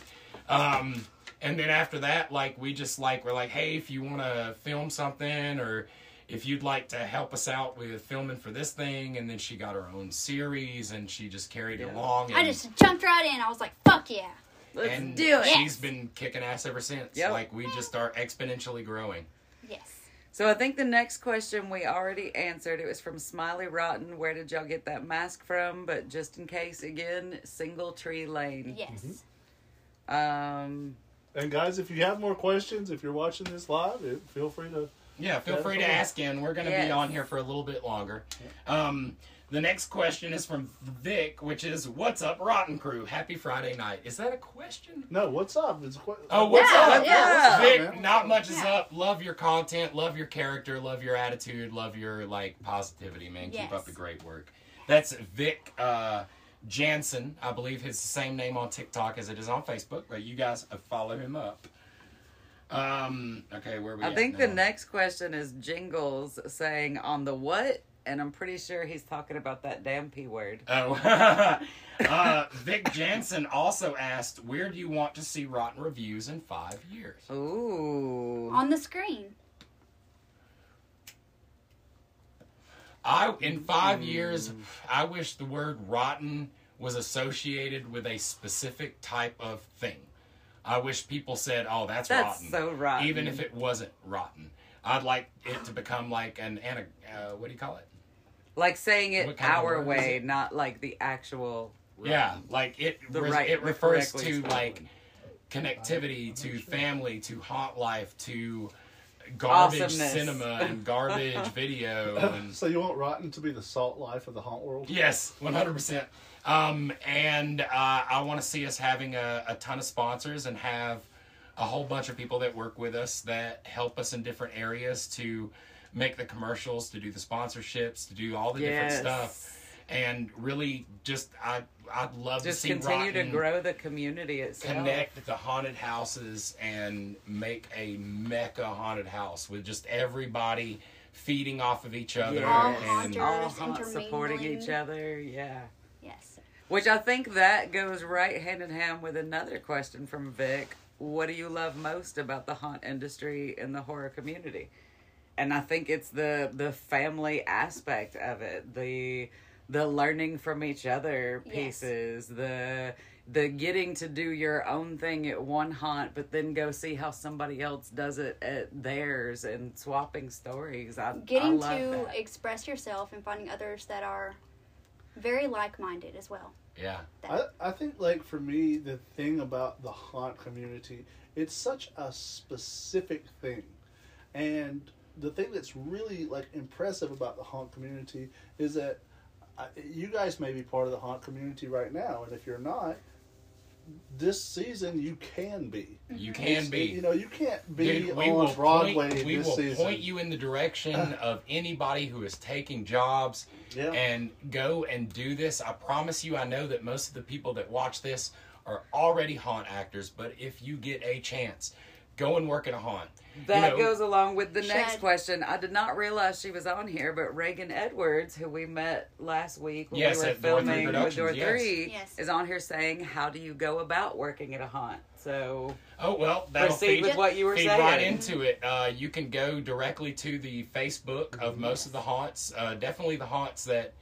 S4: Um, and then after that, like we just like we're like, hey, if you want to film something or if you'd like to help us out with filming for this thing, and then she got her own series and she just carried it along. And,
S6: I just jumped right in. I was like, fuck yeah.
S7: Let's
S4: and
S7: do it.
S4: She's been kicking ass ever since.
S7: Yep.
S4: Like we just are exponentially growing.
S6: Yes.
S7: So I think the next question we already answered. It was from Smiley Rotten. Where did y'all get that mask from? But just in case, again, Single Tree Lane.
S6: Yes.
S7: Um,
S5: And guys, if you have more questions, if you're watching this live, it, feel free to.
S4: Yeah, feel free to ask in. We're going to be on here for a little bit longer. Um, the next question is from Vic, which is, "What's up, Rotten Crew? Happy Friday night." Is that a question?
S5: No, what's up? It's qu-
S4: Oh, what's
S6: Yeah,
S4: up?
S6: yeah.
S4: Vic,
S5: man?
S4: not much is up. Love your content, love your character, love your attitude, love your like positivity, man. Keep up the great work. That's Vic uh, Jansen. I believe his same name on TikTok as it is on Facebook. But you guys follow him up. Um. Okay, where we?
S7: I
S4: at
S7: think the next question is Jingles saying on the what, and I'm pretty sure he's talking about that damn p word.
S4: Oh, uh, Vic Jansen also asked, "Where do you want to see Rotten reviews in five years?"
S7: Ooh.
S6: On the screen.
S4: I in five years, I wish the word rotten was associated with a specific type of thing. I wish people said, "Oh, that's,
S7: That's
S4: rotten,"
S7: so rotten.
S4: even if it wasn't rotten. I'd like it to become like an, ana- uh, what do you call it?
S7: Like saying it
S4: What kind of
S7: our way,
S4: it?
S7: not like the actual.
S4: Yeah, like it.
S7: The
S4: res-
S7: right-
S4: it refers
S7: correctly
S4: to
S7: spoken.
S4: like connectivity, to family, to haunt life, to garbage
S7: Awesomeness.
S4: cinema and garbage video and
S5: So you want Rotten to be the salt life of the haunt world?
S4: Yes, one hundred percent. Um, and uh, I want to see us having a, a ton of sponsors and have a whole bunch of people that work with us that help us in different areas to make the commercials, to do the sponsorships, to do all the different stuff, and really just I I'd love
S7: Just
S4: to see
S7: continue to grow the community itself.
S4: connect the haunted houses and make a mecca haunted house with just everybody feeding off of each other
S7: All
S4: and.
S7: All supporting each other. Yeah.
S6: Yes.
S7: Which I think that goes right hand in hand with another question from Vic. What do you love most about the haunt industry and the horror community? And I think it's the the family aspect of it, the the learning from each other
S6: Yes.
S7: pieces, the the getting to do your own thing at one haunt, but then go see how somebody else does it at theirs, and swapping stories. I, I
S6: Getting
S7: love
S6: to
S7: that.
S6: express yourself and finding others that are very like minded as well.
S4: yeah.
S5: I, I think like for me the thing about the haunt community it's such a specific thing and the thing that's really like impressive about the haunt community is that I, you guys may be part of the haunt community right now and if you're not this season you can be.
S4: You mhm. can
S5: It's-
S4: be.
S5: You know, you can't be
S4: Dude, we
S5: on
S4: will
S5: Broadway
S4: point, we
S5: this
S4: will
S5: season.
S4: point you in the direction uh. of anybody who is taking jobs
S5: Yeah.
S4: and go and do this. I promise you, I know that most of the people that watch this are already haunt actors, but if you get a chance, go and work at a haunt.
S7: That
S4: know-
S7: goes along with the next
S6: Shed.
S7: question. I did not realize she was on here, but Reagan Edwards, who we met last week when
S4: Yes,
S7: we were
S4: at Door
S7: filming with
S4: Productions,
S7: Door
S4: yes.
S7: 3,
S6: Yes.
S7: is on here saying, How do you go about working at a haunt? So
S4: Oh well, that'll
S7: proceed
S4: feed,
S7: with what you were
S4: feed
S7: saying.
S4: right into it. Uh, you can go directly to the Facebook of most of the haunts. Uh, definitely the haunts that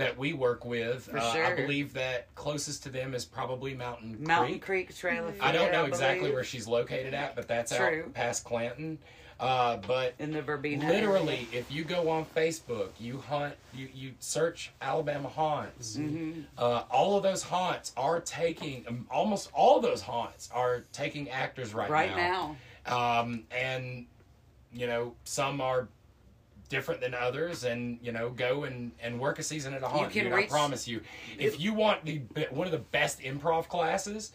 S4: that we work with.
S7: For
S4: uh, I believe that closest to them is probably Mountain Creek.
S7: Mountain
S4: Creek.
S7: Creek Trail of
S4: I don't
S7: Fear,
S4: know exactly where she's located at, but that's
S7: True.
S4: out past Clanton. Uh, but
S7: in the Verbena.
S4: literally, if you go on Facebook, you hunt, you, you search Alabama haunts.
S7: Mm-hmm.
S4: Uh, all of those haunts are taking, um, almost all those haunts are taking actors right, now.
S7: right now.
S4: Um, and you know, some are different than others, and you know, go and, and work a season at a haunt.
S7: can
S4: dude,
S7: reach-
S4: I promise you, if you want the one of the best improv classes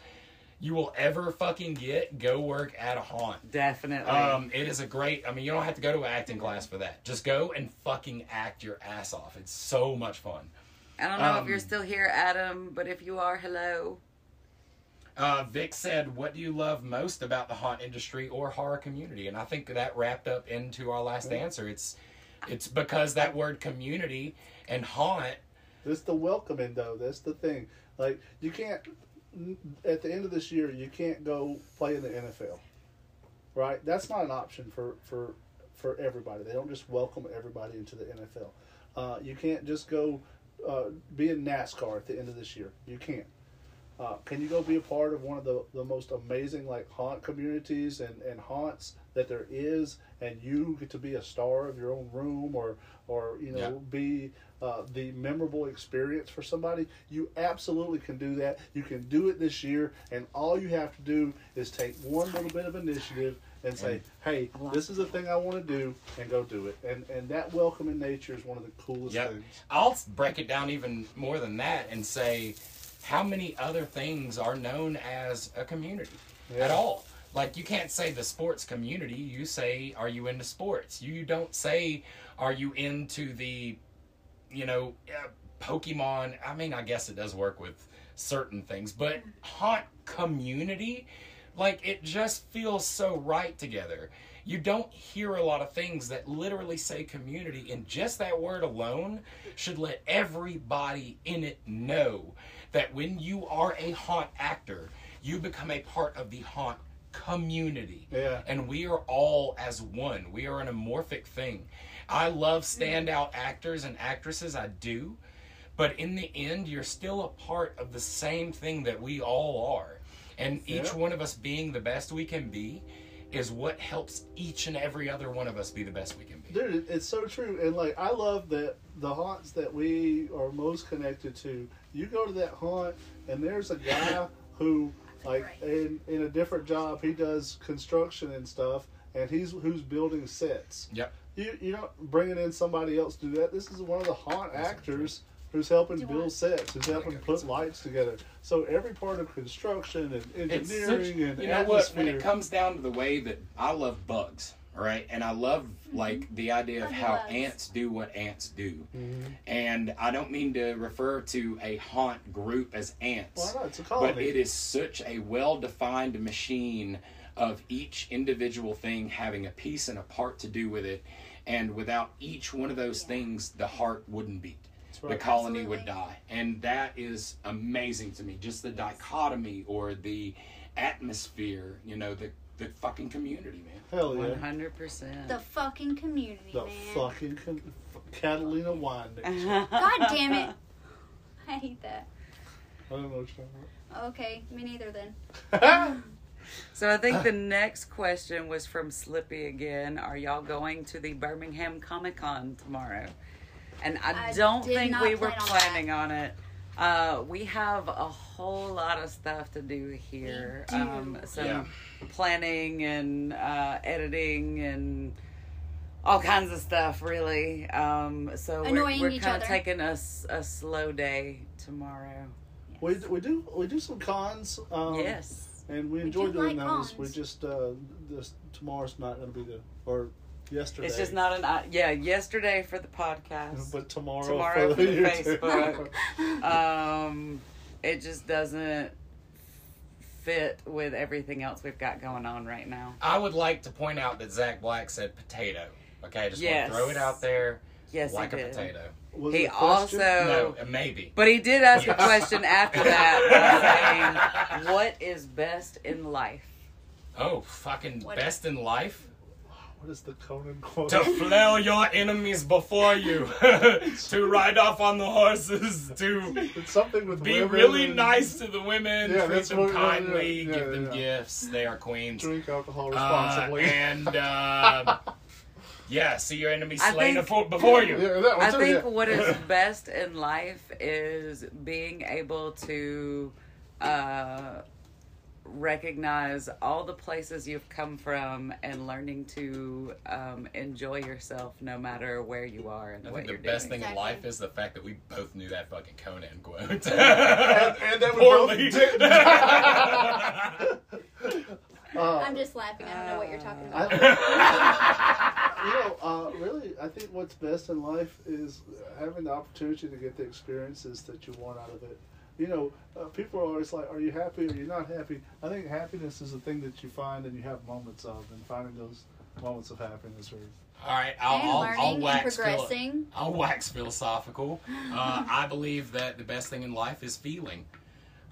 S4: you will ever fucking get, go work at a haunt.
S7: Definitely.
S4: Um, it is a great. I mean, you don't have to go to an acting class for that. Just go and fucking act your ass off. It's so much fun.
S7: I don't know if
S4: um,
S7: you're still here, Adam, but if you are, hello.
S4: Uh, Vic said, "What do you love most about the haunt industry or horror community?" And I think that wrapped up into our last answer. It's it's because that word community and haunt.
S5: It's the welcoming though. That's the thing. Like you can't at the end of this year you can't go play in the NFL. Right? That's not an option for for for everybody. They don't just welcome everybody into the NFL. Uh, you can't just go uh, be in NASCAR at the end of this year. You can't. Uh, can you go be a part of one of the, the most amazing like haunt communities and, and haunts that there is and you get to be a star of your own room or or you know
S4: Yeah.
S5: be uh, the memorable experience for somebody you absolutely can do that you can do it this year and all you have to do is take one little bit of initiative and say hey this is the thing i want to do and go do it and and that welcoming nature is one of the coolest
S4: Yep.
S5: things
S4: I'll break it down even more than that and say, how many other things are known as a community at all? Like you can't say the sports community. You say, are you into sports? You don't say, are you into the, you know, uh, Pokemon. I mean, I guess it does work with certain things, but haunt community, like it just feels so right together. You don't hear a lot of things that literally say community, and just that word alone should let everybody in it know that when you are a haunt actor, you become a part of the haunt community.
S5: Yeah.
S4: And we are all as one. We are an amorphic thing. I love standout actors and actresses, I do. But in the end, you're still a part of the same thing that we all are. And each one of us being the best we can be is what helps each and every other one of us be the best we can be.
S5: Dude, it's so true. And like, I love that the haunts that we are most connected to. You go to that haunt, and there's a guy who, like, in in a different job, he does construction and stuff, and he's who's building sets.
S4: Yep.
S5: You you don't bringing in somebody else to do that. This is one of the haunt actors who's helping
S6: you
S5: build
S6: want-
S5: sets, who's helping put lights together. So every part of construction and
S4: It's such,
S5: engineering and
S4: you know what? When it comes down to the way that I love bugs, right? And I love like the idea of
S6: Love
S4: how
S6: bugs.
S4: ants do what ants do.
S5: Mm-hmm.
S4: And I don't mean to refer to a haunt group as ants.
S5: Why not? It's a
S4: But it is such a well defined machine of each individual thing having a piece and a part to do with it. And without each one of those things, the heart wouldn't beat. The
S5: right.
S4: colony would die. And that is amazing to me. Just the dichotomy or the atmosphere, you know, the, the fucking community, man.
S5: Hell yeah.
S7: 100%.
S6: The fucking community,
S5: The
S6: man.
S5: fucking con- Catalina wine.
S6: God damn it. I hate that.
S5: I don't know what you're talking
S6: Okay, me neither then.
S5: about.
S7: So I think the next question was from Slippy again. Are y'all going to the Birmingham Comic Con tomorrow? And I,
S6: I
S7: don't
S6: did
S7: think
S6: not
S7: we were
S6: plan on
S7: planning on it. Uh, we have a whole lot of stuff to do here.
S6: Do.
S7: Um, some
S4: Yeah.
S7: planning and uh, editing and all kinds of stuff, really. Um, so we're, we're kind of
S6: other.
S7: taking a slow day tomorrow.
S5: we, we do we do some cons. Um,
S7: yes.
S5: and we enjoy
S6: do
S5: doing
S6: like
S5: those. We just uh, this tomorrow's not going to be the or yesterday.
S7: It's just not an uh, yeah. Yesterday for the podcast,
S5: But tomorrow,
S7: Tomorrow
S5: for
S7: for
S5: the,
S7: the
S5: YouTube.
S7: Facebook. um, it just doesn't fit with everything else we've got going on right now.
S4: I would like to point out that Zach Black said potato. Okay, just
S7: Yes.
S4: want to throw it out there.
S7: Yes,
S4: like
S7: he
S4: a
S7: did.
S4: potato.
S5: Was
S7: He
S5: it a
S7: also,
S4: No, uh, maybe.
S7: but he did ask a question after that, saying, "What is best in life?"
S4: Oh, fucking
S6: What-
S4: best in life?
S5: What is the Conan quote?
S4: to flail your enemies before you, to ride off on the horses, to
S5: It's something with
S4: be
S5: women
S4: really
S5: and
S4: nice to the women,
S5: Yeah,
S4: treat them
S5: what- yeah,
S4: kindly,
S5: yeah,
S4: give them
S5: yeah.
S4: gifts. They are queens.
S5: Drink alcohol
S4: Uh,
S5: responsibly.
S4: and uh, yeah, see your enemies slain
S7: think-
S4: before you.
S5: yeah, that
S7: I
S5: too,
S7: think
S5: yeah.
S7: what is best in life is being able to uh, recognize all the places you've come from and learning to um, enjoy yourself no matter where you are and
S4: I
S7: what
S4: think
S7: you're
S4: the best
S7: doing.
S4: thing in life is the fact that we both knew that fucking Conan quote.
S5: and, and that we both
S4: Poorly.
S5: didn't. Uh,
S6: I'm just laughing. I don't know what you're talking
S5: I,
S6: about.
S5: you know, uh, really, I think what's best in life is having the opportunity to get the experiences that you want out of it. You know, uh, people are always like, "Are you happy? Are you not happy?" I think happiness is a thing that you find and you have moments of, and finding those moments of happiness are.
S4: All right, I'll,
S6: and
S4: I'll,
S6: learning
S4: I'll
S6: and
S4: wax philo- I'll wax philosophical. Uh, I believe that the best thing in life is feeling.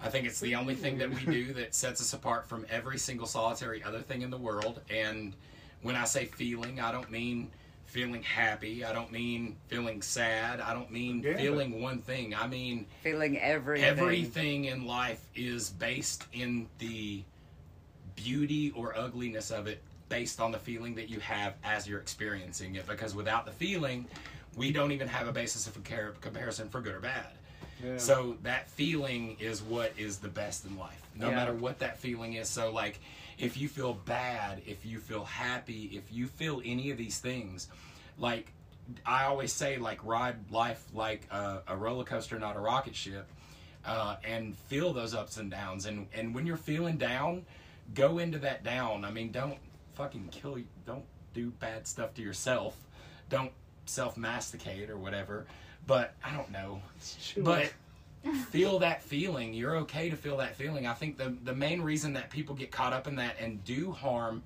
S4: I think it's the only thing that we do that sets us apart from every single solitary other thing in the world. And when I say feeling, I don't mean feeling happy. I don't mean feeling sad. I don't mean
S5: Yeah.
S4: feeling one thing. I mean
S7: Feeling everything.
S4: everything in life is based in the beauty or ugliness of it based on the feeling that you have as you're experiencing it because without the feeling we don't even have a basis of compar- comparison for good or bad
S5: Yeah.
S4: so that feeling is what is the best in life no
S7: Yeah.
S4: matter what that feeling is so like if you feel bad if you feel happy if you feel any of these things like i always say like ride life like a, a roller coaster not a rocket ship uh, and feel those ups and downs. And and when you're feeling down go into that down. I mean don't fucking kill you don't do bad stuff to yourself. Don't self masticate or whatever. But i don't know. But feel that feeling. You're okay to feel that feeling. I think the the main reason that people get caught up in that and do harm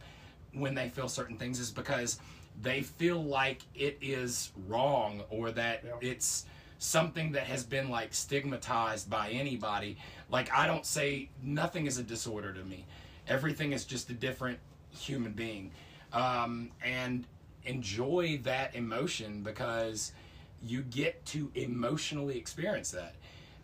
S4: when they feel certain things is because they feel like it is wrong or that
S5: Yeah.
S4: it's something that has been like stigmatized by anybody. Like i don't say nothing is a disorder to me. Everything is just a different human being. Um, and enjoy that emotion because you get to emotionally experience that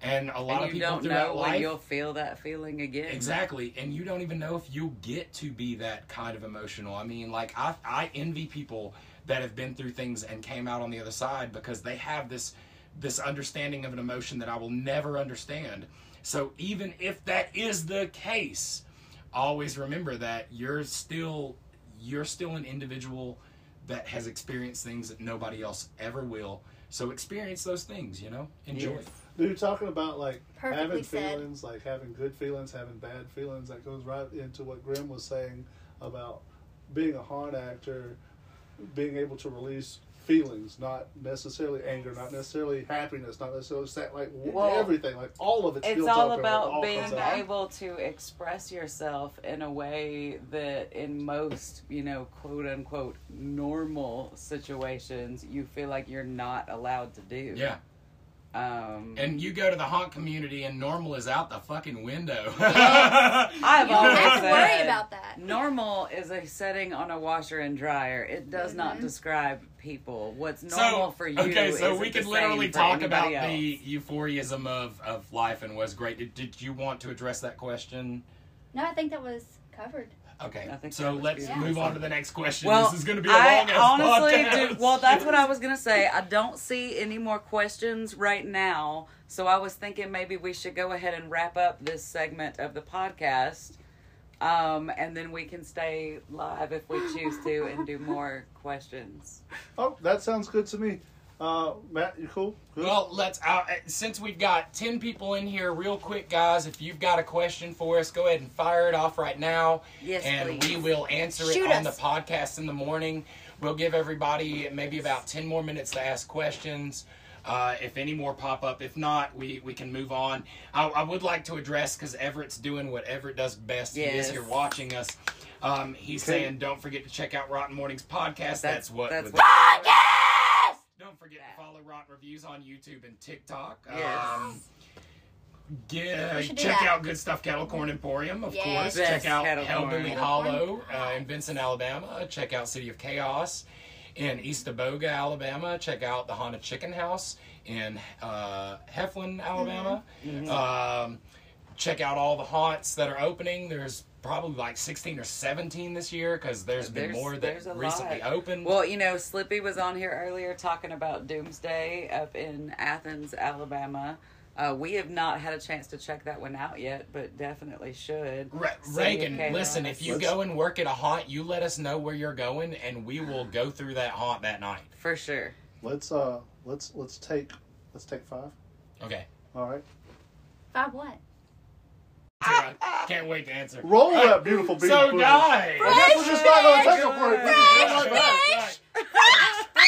S4: and a lot
S7: and
S4: of people
S7: don't
S4: throughout
S7: know
S4: life
S7: when you'll feel that feeling again.
S4: Exactly, and you don't even know if you'll get to be that kind of emotional. I mean, like I, I envy people that have been through things and came out on the other side because they have this, this understanding of an emotion that I will never understand. So even if that is the case, always remember that you're still, you're still an individual that has experienced things that nobody else ever will. So experience those things, you know, enjoy.
S7: Yes.
S5: Dude, talking about like
S6: Perfectly
S5: having
S6: said.
S5: feelings, like having good feelings, having bad feelings, that goes right into what Grim was saying about being a hard actor, being able to release feelings, not necessarily anger, not necessarily happiness, not necessarily sad, like
S7: Well,
S5: everything, like all of it.
S7: It's all
S5: up and, like,
S7: about
S5: all
S7: being able to express yourself in a way that, in most, you know, quote unquote, normal situations, you feel like you're not allowed to do.
S4: Yeah.
S7: Um,
S4: And you go to the haunt community and normal is out the fucking window.
S7: I've
S6: You don't
S7: always
S6: have to worry about that.
S7: Normal is a setting on a washer and dryer. It does not
S6: Mhm.
S7: describe people. What's normal for you?
S4: Is Okay, so we
S7: the
S4: could literally talk about
S7: anybody
S4: the euphorism of, of life and was great. Did, did you want to address that question?
S6: No, I think that was covered.
S4: Okay, so let's
S7: beautiful.
S4: move on to the next question.
S7: Well,
S4: this is going to be a
S7: I
S4: long ass
S7: honestly
S4: podcast.
S7: do. Well, that's what I was gonna say. I don't see any more questions right now, so I was thinking maybe we should go ahead and wrap up this segment of the podcast, um, and then we can stay live if we choose to and do more questions.
S5: Oh, that sounds good to me. Uh, Matt, you cool? Good?
S4: Well, let's. Uh, since we've got ten people in here, real quick, guys. If you've got a question for us, go ahead and fire it off right now,
S7: Yes,
S4: and
S7: please.
S4: we will answer
S6: Shoot
S4: it on
S6: us.
S4: the podcast in the morning. We'll give everybody maybe about ten more minutes to ask questions. Uh, if any more pop up, if not, we, we can move on. I, I would like to address because Everett's doing what Everett does best. He is here watching us. Um, he's
S5: Okay.
S4: saying, don't forget to check out Rotten Mornings podcast. That's, what.
S7: That's
S4: would-
S7: what.
S4: Don't forget to follow Rotten Reviews on YouTube and TikTok.
S7: Yes.
S4: Um,
S6: We
S4: check
S6: that.
S4: out Good Stuff Kettle Corn Emporium, of
S6: Yes.
S4: course.
S7: Best
S4: check out. Hellbilly Hollow uh, in Vincent, Alabama. Check out City of Chaos in Eastaboga, Alabama. Check out the Haunted Chicken House in uh, Heflin, Alabama.
S6: Mm-hmm.
S4: Um, check out all the haunts that are opening. There's probably like 16 or 17 this year because there's been
S7: There's-
S4: more that recently
S7: lot.
S4: opened.
S7: Well, you know, Slippy was on here earlier talking about Doomsday up in Athens, Alabama. Uh, we have not had a chance to check that one out yet, but definitely should.
S4: Re- Reagan, listen, if you go and work at a haunt, you let us know where you're going and we will go through that haunt that night.
S7: For sure.
S5: let's uh, let's let's take let's take five.
S4: Okay.
S5: All right.
S6: Five what?
S4: Sarah, Can't wait to answer.
S5: Roll
S4: All right,
S5: that beautiful bean
S4: So,
S5: footage.
S4: guys.
S5: I guess we're just not gonna take a break. We can come right
S4: Right,
S5: back.
S4: right.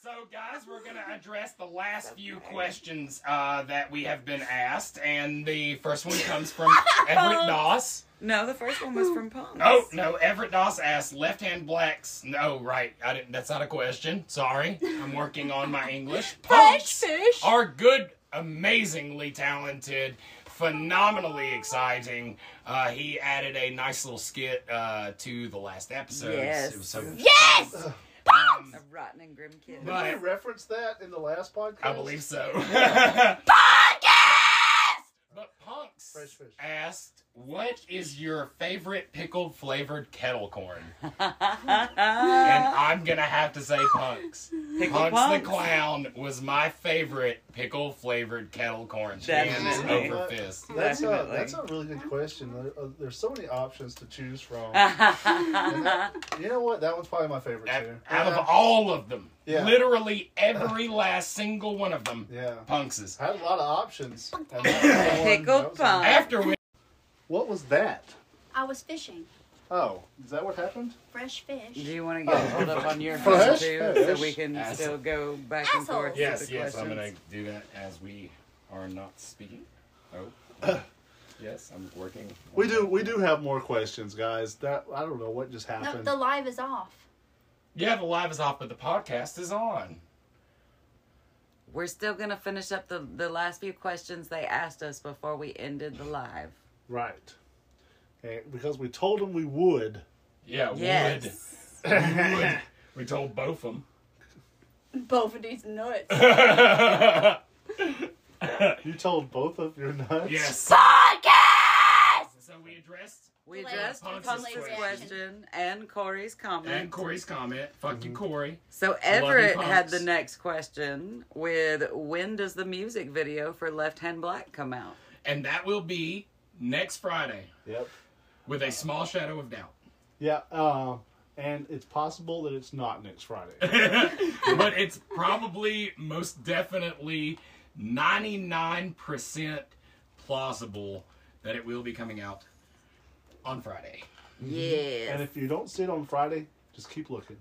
S4: So, guys, we're going to address the last few questions uh, that we have been asked. And the first one comes from Everett Doss.
S7: No, the first one was from Punks.
S4: Oh no, Everett Doss asked left hand blacks. No, right. I didn't that's not a question. Sorry. I'm working on my English. Punks
S6: fish.
S4: are good, amazingly talented, phenomenally exciting. Uh, he added a nice little skit uh, to the last episode.
S7: Yes.
S4: It was so
S6: Yes!
S4: um,
S7: A rotten and grim kid.
S5: Did we reference that in the last podcast?
S4: I believe so. But Punks
S5: Fresh fish.
S4: asked, "What is your favorite pickled flavored kettle corn?" and I'm gonna have to say Punks.
S7: Pickle
S4: Punks,
S7: Punks.
S4: the clown was my favorite pickle flavored kettle corn. Hands
S7: Definitely.
S4: over fist.
S5: That's a,
S7: Definitely.
S5: that's a really good question. There, uh, there's so many options to choose from. And that- you know what? That one's probably my favorite
S4: Out,
S5: too.
S4: out
S5: Yeah.
S4: of all of them,
S5: Yeah.
S4: literally every last single one of them,
S5: Yeah.
S4: Punks's.
S5: I had a lot of options. and that was the one- that was the.
S4: After we,
S5: What was that?
S6: I was fishing.
S5: Oh, is that what happened?
S6: Fresh fish.
S7: Do you want to get oh, pulled up on your
S5: Fresh
S7: phone too, so we can
S4: Ass-
S7: still go back and forth?
S4: yes,
S7: with the
S4: yes, I'm gonna do that as we are not speaking. Oh, yes, I'm working.
S5: We do we do have more questions, guys. That I don't know what just happened.
S6: No,
S5: happened.
S6: the live is off.
S4: Yeah, the live is off, but the podcast is on.
S7: We're still gonna finish up the the last few questions they asked us before we ended the live.
S5: Right. Okay, because we told them we would.
S4: Yeah,
S7: Yes.
S4: would. We would. We told both of them.
S6: Both of these nuts.
S5: You told both of your nuts.
S4: yes. So we addressed
S7: We
S6: Delayed-
S7: addressed
S4: Punk's
S7: Punk's question and Corey's comment.
S4: and Corey's comment. Fuck you, Corey.
S7: So Everett
S4: Punks.
S7: had the next question with when does the music video for Left Hand Black come out?
S4: And that will be next Friday
S5: Yep.
S4: with a small shadow of doubt.
S5: Yeah. Um, and it's possible that it's not next Friday.
S4: but it's probably most definitely 99% plausible that it will be coming out on Friday.
S5: Yeah.
S7: And
S5: if you don't see it on Friday, just keep looking.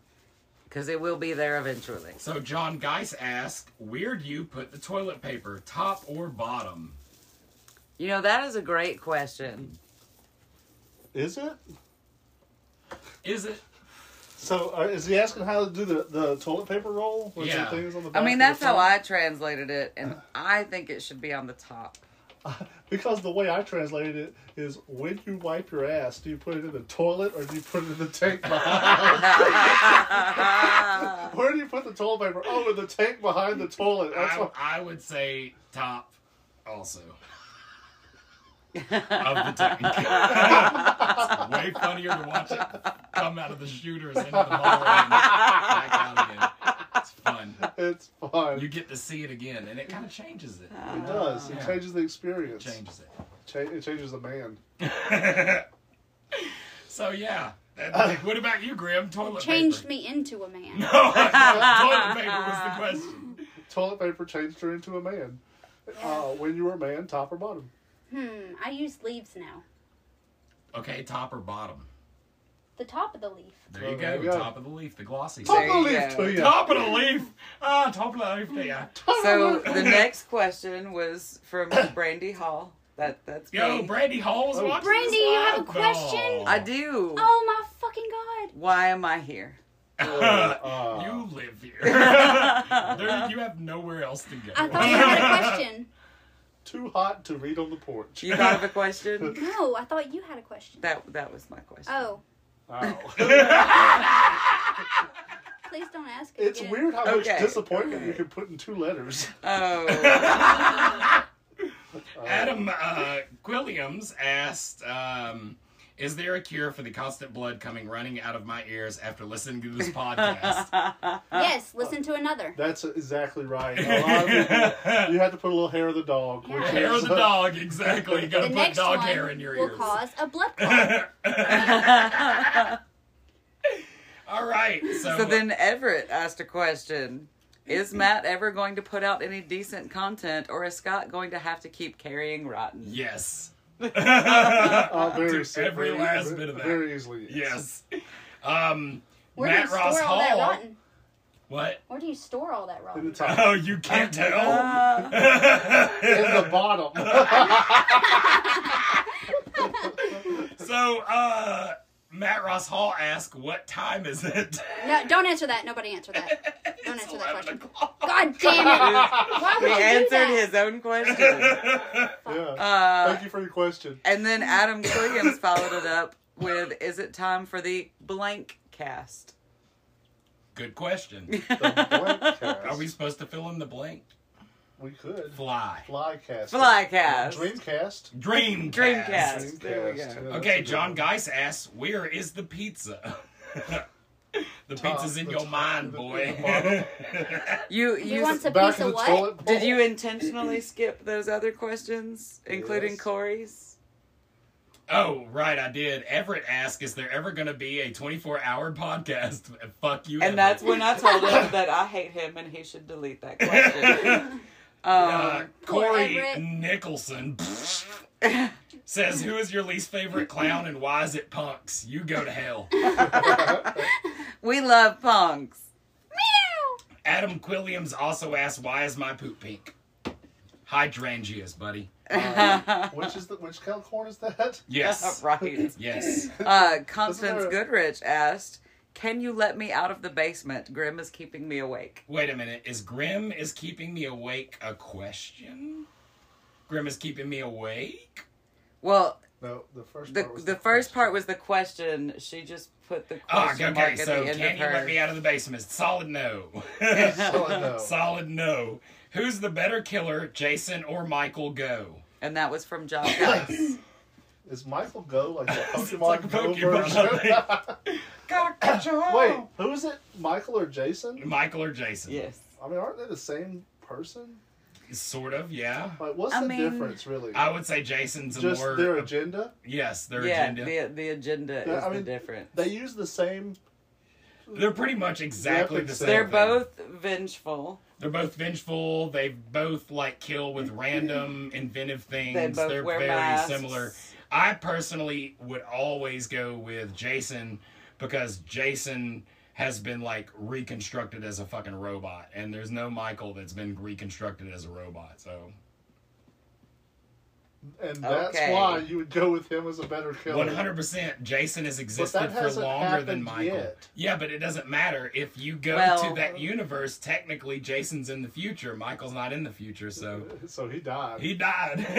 S7: Because it will be there eventually.
S4: So John Geis asked, "Where do you put the toilet paper, top or bottom?"
S7: You know, that is a great question.
S5: Is it?
S4: Is it?
S5: So uh, is he asking how to do the, the toilet paper roll? With
S4: Yeah.
S5: things on the
S7: I mean, that's how? I translated it, and I think it should be on the top.
S5: Because the way I translated it is when you wipe your ass, do you put it in the toilet or do you put it in the tank behind? Where do you put the toilet paper? Oh, in the tank behind the toilet. That's
S4: I,
S5: what,
S4: I would say top also. of the tank. it's way funnier to watch it come out of the shooters into the bowl and back out again. It's fun.
S5: it's fun.
S4: You get to see it again, and it kind of changes it.
S5: it does. It
S4: Yeah.
S5: changes the experience.
S4: Changes it.
S5: Cha- it changes the man.
S4: so yeah, That- what about you, Grim? Toilet paper
S6: Changed
S4: paper.
S6: me into a man.
S4: No, toilet paper was the question.
S5: Toilet paper changed her into a man. Uh, when you were a man, top or bottom?
S6: Hmm. I use leaves now.
S4: Okay, top or bottom?
S6: The top of the leaf.
S4: There you
S5: Oh,
S4: go.
S5: there you go.
S4: Top of the leaf, the glossy.
S5: Top of the leaf to you.
S4: Top of the leaf. Ah, top of the leaf. Yeah.
S7: So the next question was from Brandy Hall. That that's
S4: Yo,
S7: me.
S4: Brandy Hall was
S5: Oh.
S4: watching
S6: Brandy,
S4: this
S6: you have a question?
S4: No.
S7: I do.
S6: Oh my fucking god.
S7: Why am I here?
S5: Uh,
S4: you live here. there, you have nowhere else to go.
S6: I thought you had a question.
S5: Too hot to read on the porch.
S7: You thought of a question?
S6: No, I thought you had a question.
S7: That that was my question.
S6: Oh,
S5: Ow.
S6: please don't ask it
S5: it's
S6: again.
S5: weird how
S7: Okay.
S5: much disappointment you can put in two letters.
S7: Oh.
S4: Adam uh, Quilliams asked, um, "Is there a cure for the constant blood coming running out of my ears after listening to this podcast?"
S6: Yes, listen to another.
S5: That's exactly right. A lot of people, you have to put a little hair of the dog.
S6: Yeah.
S5: which
S4: hair
S5: is,
S4: of the
S5: uh,
S4: dog, exactly. You gotta
S6: The
S4: put
S6: next
S4: dog
S6: one
S4: hair in your
S6: will
S4: ears.
S6: cause a blood clot.
S4: All right, so,
S7: so then Everett asked a question. Is Matt ever going to put out any decent content, or is Scott going to have to keep carrying Rotten?
S4: yes,
S5: Uh, very,
S4: To every
S5: very-
S4: last bit of that.
S5: Very easily.
S4: yes. Um,
S6: Where
S4: Matt
S6: do you
S4: Ross
S6: store all that
S4: Hall.
S6: rotten?
S4: What?
S6: Where do you store all that
S5: In
S6: rotten?
S5: the top.
S4: Oh, you can't tell.
S7: Uh,
S5: In the bottom.
S4: so, uh, Matt Ross Hall asked, "What time is it?"
S6: No, don't answer that. Nobody answer that. Don't answer that question.
S4: o'clock.
S6: God damn it! Why would
S7: he
S6: you do
S7: answered
S6: that?
S7: his own question.
S5: yeah.
S7: Uh,
S5: Thank you for your question.
S7: and then Adam Williams followed it up with, "Is it time for the blank cast?"
S4: Good question.
S5: The blank cast.
S4: Are we supposed to fill in the blank?
S5: We could.
S4: Fly.
S5: Flycast.
S7: Flycast.
S5: Dreamcast.
S4: Dreamcast.
S7: Dreamcast. There we
S5: Dreamcast.
S7: go.
S5: Yeah,
S4: Okay, John
S5: one.
S4: Geis asks, "Where is the pizza?" the
S5: Top-
S4: pizza's in
S5: the
S4: your
S5: top-
S4: mind,
S5: the-
S4: boy.
S7: You you
S6: wants a piece
S5: of
S6: of what?
S7: did you intentionally skip those other questions, including
S5: Yes.
S7: Corey's?
S4: oh, right, I did. Everett asked, "Is there ever going to be a 24-hour podcast?" Fuck you.
S7: And that's when I told him that I hate him and he should delete that question.
S4: Uh,
S7: Um,
S4: Corey
S6: Everett.
S4: Nicholson says, "Who is your least favorite clown and why is it Punks? You go to hell."
S7: we love punks.
S6: Meow.
S4: Adam Quilliams also asked, "Why is my poop pink?" Hydrangeas, buddy.
S5: Uh, which is the which count corn is that?
S4: Yes.
S7: right.
S4: Yes.
S7: Uh, Constance Goodrich asked, "Can you let me out of the basement? Grim is keeping me awake."
S4: Wait a minute. Is Grim is keeping me awake a question? Grim is keeping me awake?
S7: Well,
S5: No, the first
S7: the
S5: part was
S7: the first part was the question. She just put the
S4: Oh,
S7: question
S4: okay.
S7: mark at
S4: So
S7: the end
S4: can
S7: of
S4: you
S7: her.
S4: let me out of the basement? Solid no.
S5: Solid no.
S4: Solid no. Who's the better killer, Jason or Michael Go?
S7: And that was from John Dice.
S5: Is Michael Go like the
S4: It's
S5: Pokemon
S4: like a
S5: Go
S4: Pokemon,
S5: version?
S4: Gotta catch 'em all.
S5: Wait, who is it? Michael or Jason?
S4: Michael or Jason?
S7: yes.
S5: I mean, aren't they the same person?
S4: Sort of, yeah.
S5: Like, what's
S7: I
S5: the
S7: mean,
S5: difference, really?
S4: I would say Jason's
S5: Just
S4: more
S5: their agenda.
S4: yes, their
S7: yeah,
S4: agenda.
S7: the the agenda
S5: Yeah,
S7: is
S5: I
S7: the difference.
S5: They use the same.
S4: They're pretty much exactly the same.
S7: They're
S4: thing.
S7: both vengeful.
S4: They're both vengeful. They both like kill with random inventive things.
S7: They both
S4: are
S7: wear
S4: very
S7: masks.
S4: similar. I personally would always go with Jason because Jason has been like reconstructed as a fucking robot, and there's no Michael that's been reconstructed as a robot. So
S5: And that's
S7: Okay.
S5: why you would go with him as a better killer.
S4: one hundred percent, Jason has existed for longer than Michael.
S5: yet.
S4: Yeah, but it doesn't matter if you go
S7: Well-
S4: to that universe. Technically, Jason's in the future. Michael's not in the future, so
S5: So he died.
S4: he died.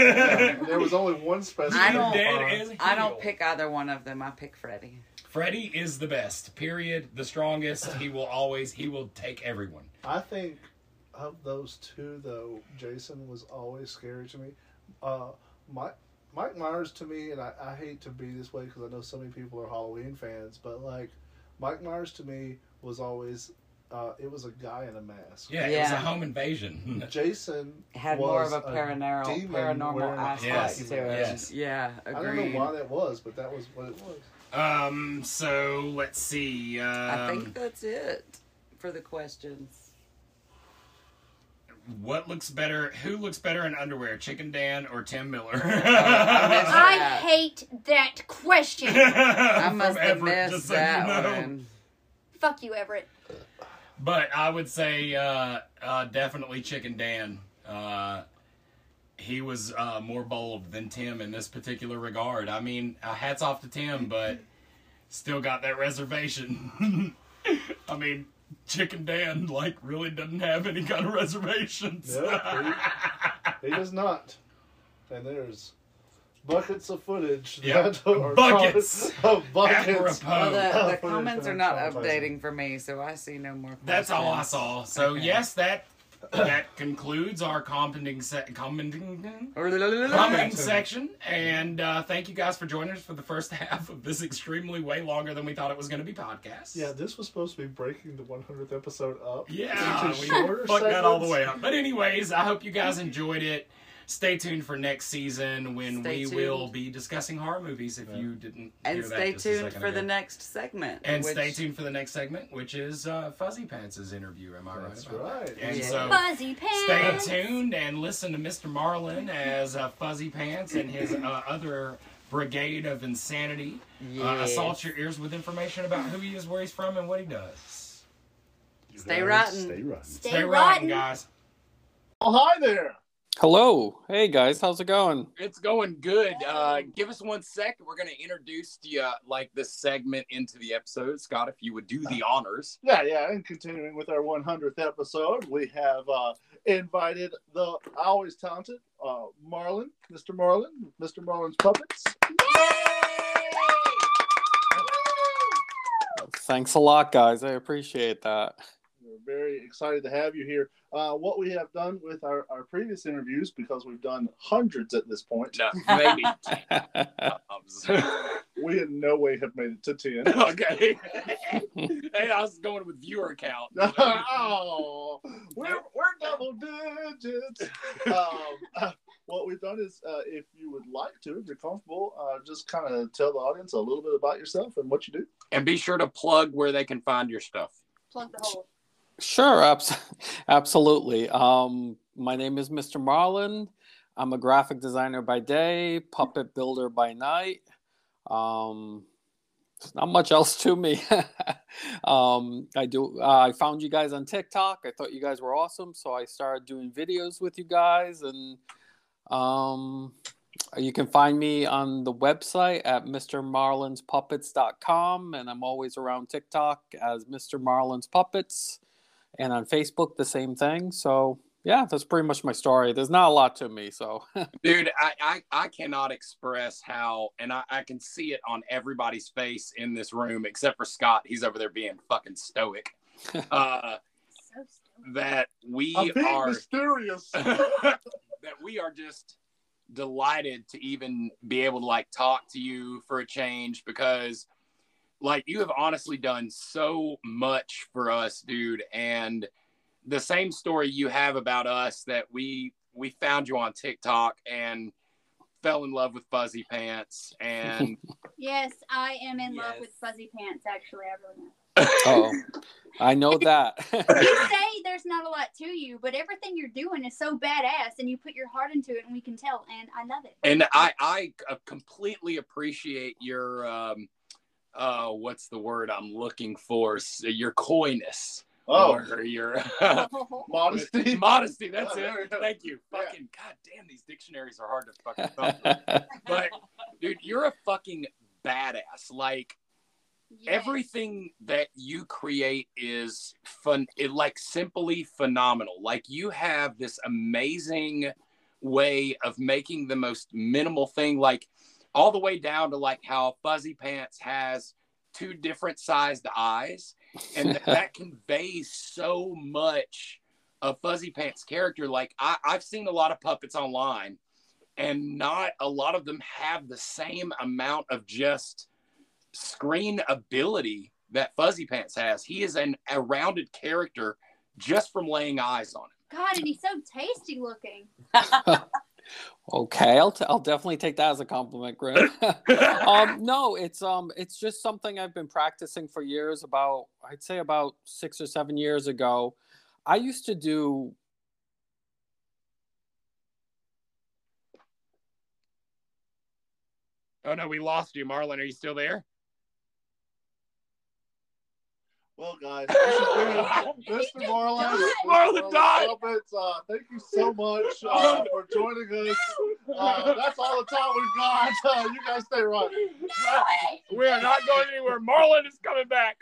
S5: there was only one specimen.
S7: I don't-
S4: Dead as
S7: I don't pick either one of them. I pick Freddy.
S4: Freddy is the best. Period. The strongest. He will always. He will take everyone.
S5: I think of those two, though, Jason was always scary to me. Uh, Mike, Mike Myers to me, and I, I hate to be this way because I know so many people are Halloween fans, but like Mike Myers to me was always uh, it was a guy in a mask.
S4: Yeah, it was a home invasion.
S5: Jason
S7: Had more of a paranormal
S5: demon
S7: paranormal aspect
S4: Yes,
S7: to it.
S4: yes.
S7: Yeah,
S5: I don't know why that was, but that was what it was.
S4: Um, so let's see. Um,
S7: I think that's it for the questions.
S4: What looks better? Who looks better in underwear, Chicken Dan or Tim Miller?
S7: missed
S6: I
S7: that.
S6: hate that question.
S7: I
S4: From
S7: must have
S4: Everett,
S7: missed
S4: just so
S7: that
S4: you know.
S7: one.
S6: Fuck you, Everett.
S4: But I would say uh, uh, definitely Chicken Dan. Uh, he was uh, more bold than Tim in this particular regard. I mean, uh, hats off to Tim, but still got that reservation. I mean, Chicken Dan like really doesn't have any kind of reservations.
S5: No, he, he does not. And there's buckets of footage.
S4: Yeah,
S5: that are
S4: buckets.
S5: Of buckets.
S7: Well, the, the comments are not updating for me, so I see no more.
S4: That's all I saw. So
S7: Okay.
S4: yes, that that concludes our commenting se- commenting
S7: Commenting.
S4: commenting section. And uh, thank you guys for joining us for the first half of this extremely way longer than we thought it was going to be podcast.
S5: Yeah, this was supposed to be breaking the 100th episode up.
S4: Yeah,
S5: into
S4: we
S5: shorter
S4: fucked that all the way up. But anyways, I hope you guys enjoyed it. Stay tuned for next season when
S7: Stay
S4: we will be discussing horror movies. If you didn't
S7: And
S4: hear that
S7: stay
S4: just
S7: tuned
S4: second
S7: for the next segment.
S4: And
S7: which-
S4: stay tuned for the next segment, which is uh, Fuzzy Pants' interview. Am I
S5: That's
S4: right? about that?
S5: right.
S4: And
S7: Yeah.
S4: so
S6: Fuzzy Pants.
S4: stay tuned and listen to Mr. Marlin as uh, Fuzzy Pants and his uh, other brigade of insanity uh, assault your ears with information about who he is, where he's from, and what he does.
S5: You
S7: Stay
S5: guys
S7: rotten.
S5: Stay rotten.
S6: Stay,
S4: Stay
S6: rotten.
S4: rotten, guys.
S5: Oh, hi there.
S8: Hello. Hey guys, how's it going?
S9: It's going good. Uh, give us one second. We're going to introduce the uh, like this segment into the episode. Scott, if you would do the honors.
S5: Yeah, yeah, and continuing with our 100th episode, we have uh, invited the always talented uh, Marlin, Mr. Marlin, Mr. Marlin's Puppets.
S8: Thanks a lot, guys. I appreciate that.
S5: We're very excited to have you here. Uh, what we have done with our, our previous interviews, because we've done hundreds at this point,
S9: No, maybe.
S5: We in no way have made it to 10.
S9: okay. hey, I was going with viewer count.
S5: oh, we're, we're double digits. Um, what we've done is, uh, if you would like to, if you're comfortable, uh, just kind of tell the audience a little bit about yourself and what you do.
S9: And be sure to plug where they can find your stuff.
S6: Plug the hole.
S8: Sure, abs- absolutely. Um, my name is Mr. Marlin. I'm a graphic designer by day, puppet builder by night. Um, there's not much else to me. um, I do. Uh, I found you guys on TikTok. I thought you guys were awesome, so I started doing videos with you guys, and um, you can find me on the website at mrmarlinspuppets.com, and I'm always around TikTok as Mr. Marlin's Puppets, and on Facebook the same thing. So yeah, that's pretty much my story. There's not a lot to me, so
S9: Dude, I, I, I cannot express how, and I, I can see it on everybody's face in this room except for Scott. He's over there being fucking stoic. Uh,
S6: So stupid.
S9: that we are
S5: mysterious.
S9: that we are just delighted to even be able to like talk to you for a change because like you have honestly done so much for us dude and the same story you have about us that we we found you on TikTok and fell in love with fuzzy pants and
S6: Yes, I am in love with fuzzy pants. Actually, I really am.
S8: oh, I know that.
S6: You say there's not a lot to you, but everything you're doing is so badass, and you put your heart into it, and we can tell, and I love it.
S9: and I I uh, completely appreciate your um uh what's the word I'm looking for? S- your coyness.
S5: Oh,
S9: or your
S5: modesty.
S9: modesty that's
S5: Oh,
S9: it. thank you.
S5: Yeah.
S9: fucking god damn these dictionaries are hard to fucking thumb but dude you're a fucking badass. Like
S6: Yes.
S9: everything that you create is fun it like simply phenomenal. Like you have this amazing way of making the most minimal thing. Like all the way down to like how fuzzy pants has two different sized eyes and th- that conveys so much of fuzzy pants character like I, i've seen a lot of puppets online and not a lot of them have the same amount of just screen ability that Fuzzy Pants has. He is an a rounded character just from laying eyes on him.
S6: God, and he's so tasty looking.
S8: Okay, I'll, t- I'll definitely take that as a compliment, Grim. um, no, it's um, it's just something I've been practicing for years. About I'd say about six or seven years ago, I used to do.
S4: Oh no, we lost you, Marlin. Are you still there?
S5: Well, guys, this has been Mr. Marlin.
S4: Marlin
S5: Marlin
S4: died.
S5: Uh, thank you so much uh, for joining us. Uh, that's all the time we've got. Uh, you guys stay right.
S4: No We are not going anywhere. Marlin is coming back.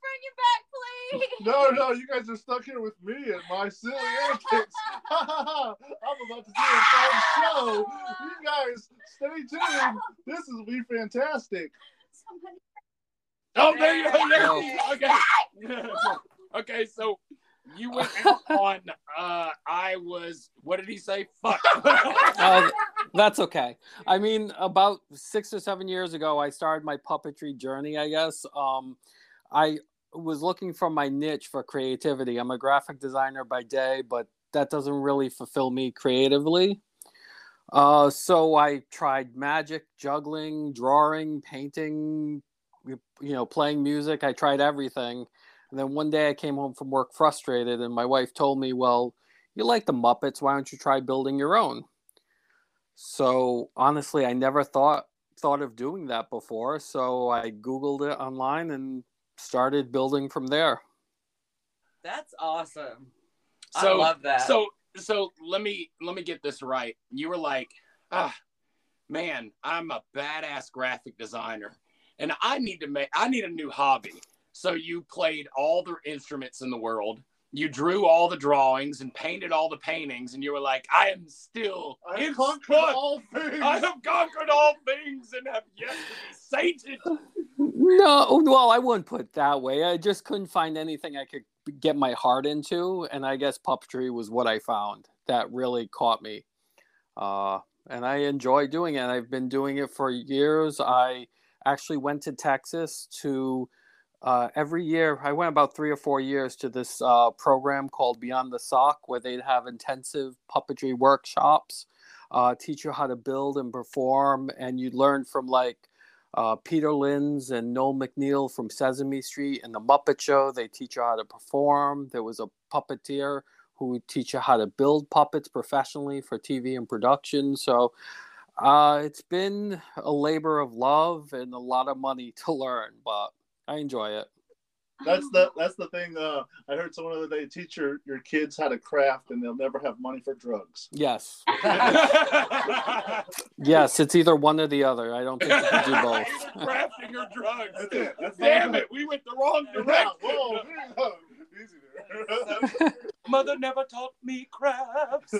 S6: Bring it back, please.
S5: No, no, you guys are stuck here with me and my silly antics. I'm about to do a fun show. You guys, stay tuned. This will be fantastic.
S6: Somebody-
S4: Oh, there you go. There you go. Okay. okay, so you went out on uh I was what did he say? Fuck.
S8: Oh, that's okay. I mean, about six or seven years ago, I started my puppetry journey. I guess um, I was looking for my niche for creativity. I'm a graphic designer by day, but that doesn't really fulfill me creatively. Uh, so I tried magic, juggling, drawing, painting, you you know, playing music. I tried everything. And then one day I came home from work frustrated, and my wife told me, Well, you like the Muppets. Why don't you try building your own? So honestly, I never thought thought of doing that before. So I Googled it online and started building from there.
S7: That's awesome.
S4: So
S7: I love that.
S4: So so let me let me get this right. You were like, ah, man, I'm a badass graphic designer, and I need to make I need a new hobby. So you played all the instruments in the world. You drew all the drawings and painted all the paintings, and you were like, I am still
S5: I
S4: in
S5: conquered
S4: spot.
S5: all things.
S4: I have conquered all things and have yet to be sated.
S8: No, well, I wouldn't put it that way. I just couldn't find anything I could get my heart into, and I guess puppetry was what I found that really caught me. Uh, and I enjoy doing it. I've been doing it for years. I actually went to Texas to uh, every year. I went about three or four years to this uh, program called Beyond the Sock, where they'd have intensive puppetry workshops, uh, teach you how to build and perform, and you'd learn from like uh, Peter Linz and Noel MacNeal from Sesame Street and The Muppet Show. They teach you how to perform. There was a puppeteer who would teach you how to build puppets professionally for TV and production. So uh, it's been a labor of love and a lot of money to learn, but I enjoy it.
S5: That's the that's the thing. Uh, I heard someone the other day teach your, your kids how to craft, and they'll never have money for drugs.
S8: Yes. Yes, it's either one or the other. I don't think you can do both.
S4: Crafting or drugs.
S5: That's it. That's
S4: Damn it, we went the wrong direction.
S5: whoa, whoa, easy there.
S4: Mother never taught me crafts.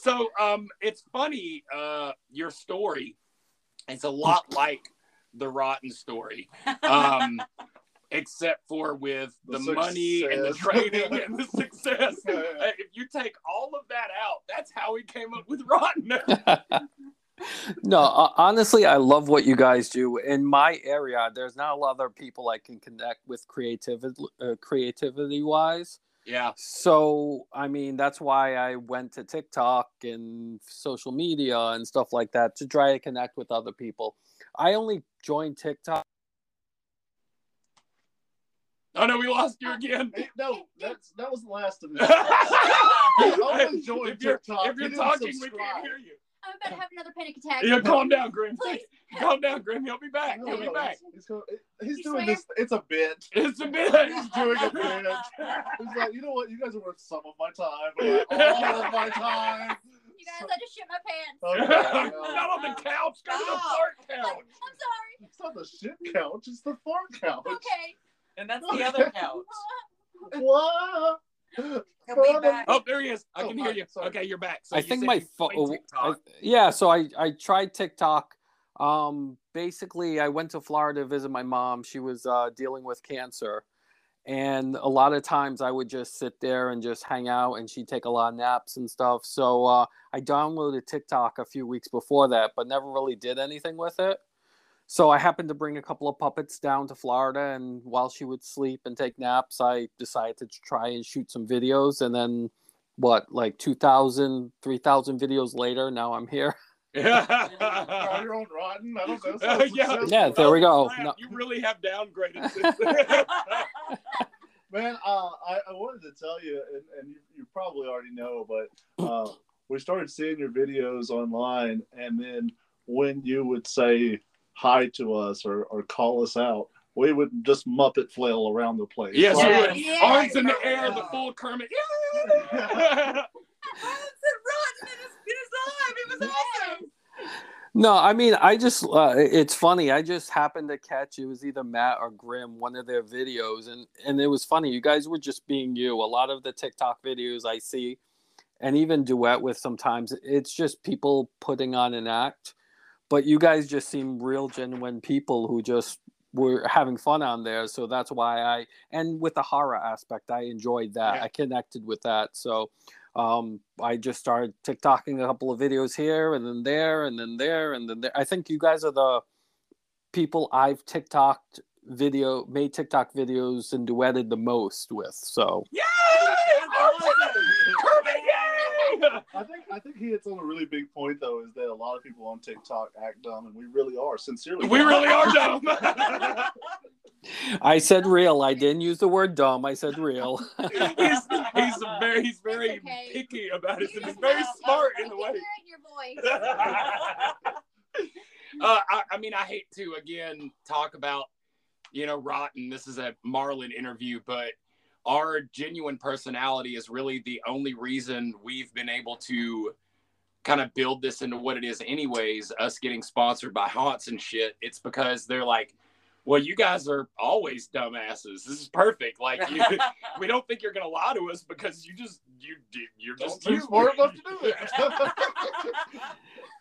S4: So um it's funny, uh your story. It's a lot like the rotten story. Um except for with the,
S5: The
S4: money and the
S5: success.
S4: training and the success. Uh, if you take all of that out, that's how we came up with rotten.
S8: no, uh, honestly, I love what you guys do. In my area, there's not a lot of other people I can connect with creativity, uh, creativity wise.
S4: Yeah.
S8: So, I mean, that's why I went to TikTok and social media and stuff like that to try to connect with other people. I only joined TikTok.
S4: Oh no, we lost you again.
S5: No, that's that was the last of it. I only joined
S4: if you're,
S5: TikTok.
S4: if you're
S5: didn't
S4: talking, we can't hear you.
S6: I'm about to have another panic attack.
S4: Yeah, calm down, Grim.
S6: Please.
S4: Calm down, Grim. He'll be back.
S5: No,
S4: He'll be
S5: no,
S4: back.
S5: He's, he's, he's doing
S6: swear?
S5: this. It's a bit.
S4: It's a bit.
S5: He's doing a bit. He's like, you know what? You guys are worth some of my time, but not all of my time.
S6: You guys, I just shit my pants.
S5: Oh, okay, well,
S4: Not on the oh, couch. Go to the fart couch.
S6: I'm sorry.
S5: it's not the shit couch. It's the fart couch.
S6: Okay.
S7: and that's the other couch.
S5: What?
S7: He'll be back.
S4: Oh, there he is. I
S5: Oh,
S4: can hear you.
S5: Sorry.
S4: Okay, you're back. So
S8: I
S4: you
S8: think my phone.
S4: TikTok.
S8: Yeah, so I I tried TikTok. Um, basically, I went to Florida to visit my mom. She was uh, dealing with cancer, and a lot of times I would just sit there and just hang out, and she'd take a lot of naps and stuff. So uh, I downloaded TikTok a few weeks before that, but never really did anything with it. So I happened to bring a couple of puppets down to Florida, and while she would sleep and take naps, I decided to try and shoot some videos, and then what like 2,000, 3,000 videos later. Now I'm here.
S5: You're on Rotten. I don't know.
S4: Yeah.
S8: Yeah, there we go. No.
S4: You really have downgraded since then.
S5: Man, uh, I, I wanted to tell you, and, and you, you probably already know, but uh, we started seeing your videos online, and then when you would say hi to us or, or call us out, we would just Muppet flail around the place.
S4: yes,
S5: Like,
S4: we
S7: Yeah.
S4: would.
S6: Yeah.
S4: Arms in the air, the full Kermit. It was awesome.
S8: No, I mean, I just, uh, it's funny. I just happened to catch it was either Matt or Grim, one of their videos. And, and it was funny. You guys were just being you. A lot of the TikTok videos I see, and even duet with sometimes, it's just people putting on an act. But you guys just seem real, genuine people who just were having fun on there. So that's why I, and with the horror aspect, I enjoyed that.
S4: Yeah.
S8: I connected with that. So, um, I just started TikToking a couple of videos here and then there and then there and then there. I think you guys are the people I've TikToked video made TikTok videos and duetted the most with. So
S4: Yay! Kermit, yay!
S5: I think I think he hits on a really big point though, is that a lot of people on TikTok act dumb, and we really are sincerely.
S4: We really are dumb.
S8: I said real. I didn't use the word dumb. I said real.
S4: he's, he's very he's very
S6: okay.
S4: picky about it, he's very smart in the way.
S6: your voice.
S4: uh, I, I mean, I hate to again talk about, you know, rotten. This is a Marlin interview, but our genuine personality is really the only reason we've been able to kind of build this into what it is, anyways. Us getting sponsored by haunts and shit. It's because they're like, well, you guys are always dumbasses. This is perfect. Like, you, we don't think you're gonna lie to us because you just you you're just
S5: be
S4: you.
S5: smart enough to do it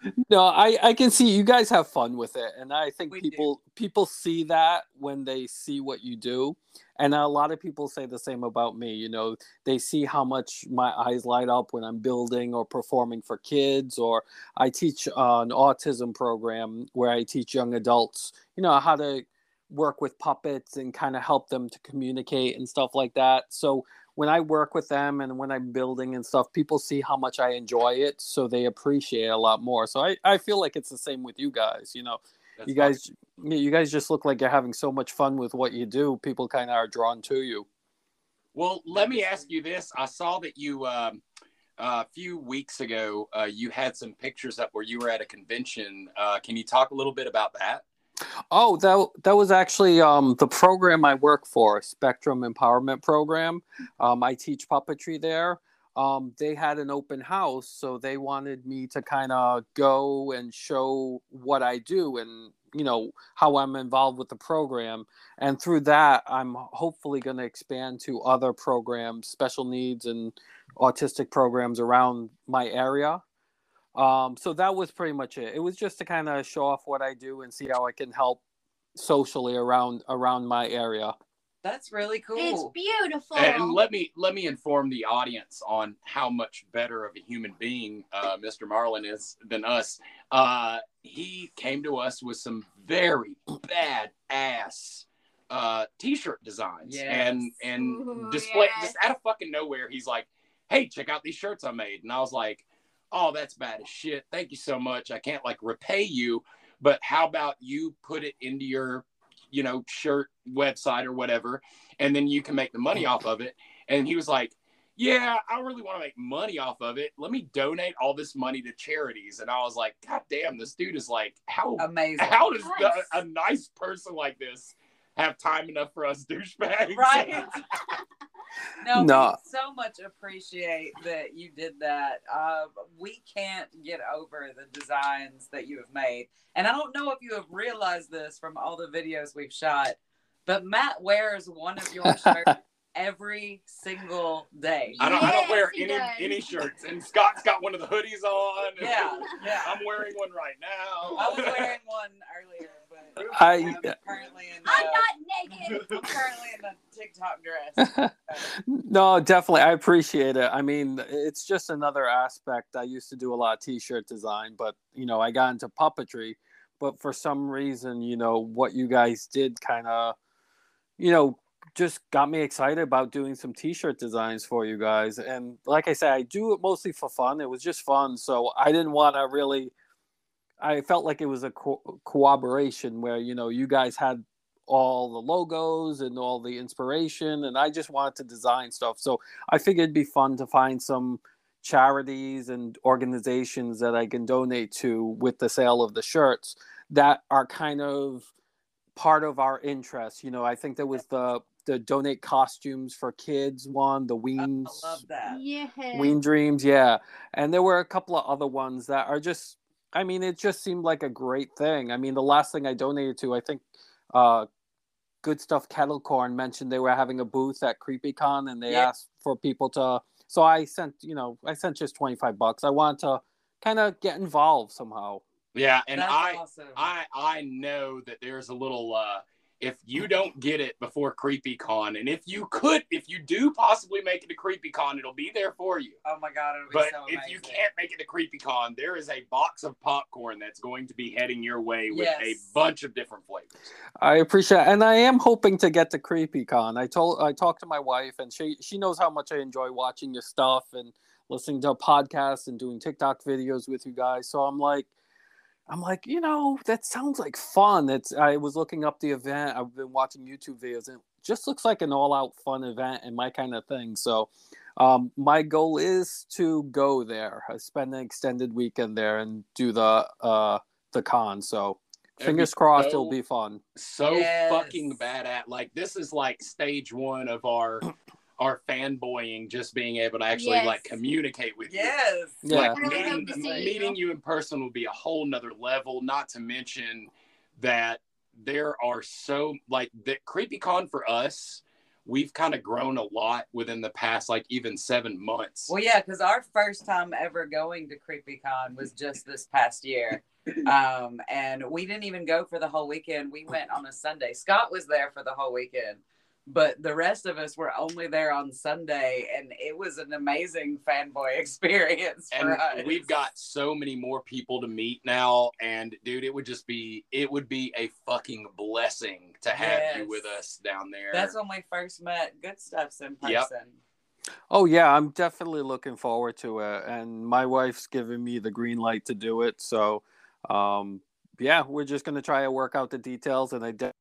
S8: no, I I can see you guys have fun with it, and I think
S7: We do.
S8: people people see that when they see what you do, and a lot of people say the same about me. You know, they see how much my eyes light up when I'm building or performing for kids, or I teach uh, an autism program where I teach young adults, you know, how to work with puppets and kind of help them to communicate and stuff like that. So when I work with them and when I'm building and stuff, people see how much I enjoy it, so they appreciate it a lot more. So I, I feel like it's the same with you guys. You know,
S4: That's
S8: you guys you guys just look like you're having so much fun with what you do. People kind of are drawn to you.
S4: Well, let me ask you this. I saw that you um, a few weeks ago uh, you had some pictures up where you were at a convention. Uh, can you talk a little bit about that?
S8: Oh, that that was actually um, the program I work for, Spectrum Empowerment Program. Um, I teach puppetry there. Um, they had an open house, so they wanted me to kind of go and show what I do and you know how I'm involved with the program. And through that, I'm hopefully going to expand to other programs, special needs and autistic programs around my area. Um, so that was pretty much it. It was just to kind of show off what I do and see how I can help socially around around my area.
S7: That's really cool.
S6: It's beautiful.
S4: And let me let me inform the audience on how much better of a human being uh, Mr. Marlin is than us. Uh, he came to us with some very bad ass uh, t-shirt designs
S7: Yes.
S4: and and
S6: Ooh,
S4: display
S6: yes.
S4: just out of fucking nowhere. He's like, "Hey, check out these shirts I made," and I was like, "Oh, that's bad as shit. Thank you so much. I can't like repay you, but how about you put it into your you know, shirt website or whatever, and then you can make the money off of it. And he was like, Yeah, I really want to make money off of it. Let me donate all this money to charities. And I was like, God damn, this dude is like, how
S7: Amazing.
S4: how does the, a nice person like this have time enough for us douchebags?
S7: Right. No,
S8: No.
S7: we so much appreciate that you did that. Uh, we can't get over the designs that you have made. And I don't know if you have realized this from all the videos we've shot, but Matt wears one of your shirts every single day.
S4: I don't, I don't wear any
S6: does.
S4: any shirts, and Scott's got one of the hoodies on.
S7: Yeah, yeah.
S4: I'm wearing one right now.
S7: I was wearing one earlier, but
S8: I- uh,
S7: I'm currently in the,
S6: I'm not naked.
S7: I'm currently in the TikTok dress.
S8: no, definitely, I appreciate it. I mean, it's just another aspect. I used to do a lot of t-shirt design, but you know, I got into puppetry. But for some reason, you know, what you guys did kind of, you know, just got me excited about doing some t-shirt designs for you guys and like i said i do it mostly for fun it was just fun so i didn't want to really i felt like it was a co- cooperation where you know you guys had all the logos and all the inspiration and i just wanted to design stuff so i figured it'd be fun to find some charities and organizations that i can donate to with the sale of the shirts that are kind of part of our interest you know i think there was the the donate costumes for kids one, the Weens.
S7: I love that.
S6: Yeah.
S8: Ween Dreams, yeah. And there were a couple of other ones that are just I mean, it just seemed like a great thing. I mean, the last thing I donated to, I think uh Good Stuff Kettle Corn mentioned they were having a booth at CreepyCon and they
S7: Yeah.
S8: asked for people to so I sent, you know, I sent just 25 bucks. I wanted to kind of get involved somehow.
S4: Yeah, and
S7: That's
S4: I
S7: awesome.
S4: I I know that there's a little uh if you don't get it before CreepyCon, and if you could, if you do possibly make it to CreepyCon, it'll be there for you.
S7: oh my god, it'll be
S4: But
S7: so
S4: if you can't make it to CreepyCon, there is a box of popcorn that's going to be heading your way with a bunch of different flavors.
S8: I appreciate, it. and I am hoping to get to CreepyCon. I told, I talked to my wife, and she she knows how much I enjoy watching your stuff and listening to podcasts and doing TikTok videos with you guys. So I'm like, I'm like, you know, that sounds like fun. It's I was looking up the event. I've been watching YouTube videos, and it just looks like an all-out fun event and my kind of thing. So. Um, my goal is to go there, I spend an extended weekend there, and do the uh, the con. So, fingers crossed,
S4: so-
S8: it'll be fun.
S4: So
S7: Yes.
S4: fucking bad at like this is like stage one of our our fanboying, just being able to actually
S6: Yes.
S4: like communicate with you.
S7: yes.
S8: Yeah.
S4: Like
S6: I really
S4: meeting,
S6: hope to see you.
S4: meeting you in person will be a whole nother level. Not to mention that there are so like the CreepyCon for us. We've kind of grown a lot within the past, like even seven months.
S7: Well, yeah, because our first time ever going to CreepyCon was just this past year. Um, and we didn't even go for the whole weekend. We went on a Sunday. Scott was there for the whole weekend, but the rest of us were only there on Sunday. And it was an amazing fanboy experience for
S4: and
S7: us.
S4: we've got so many more people to meet now and dude it would just be it would be a fucking blessing to have you with us down there
S7: That's when we first met Good Stuff's in person.
S4: Yep.
S8: Oh yeah, I'm definitely looking forward to it, and my wife's giving me the green light to do it. So, um, yeah, we're just gonna try to work out the details, and I. De-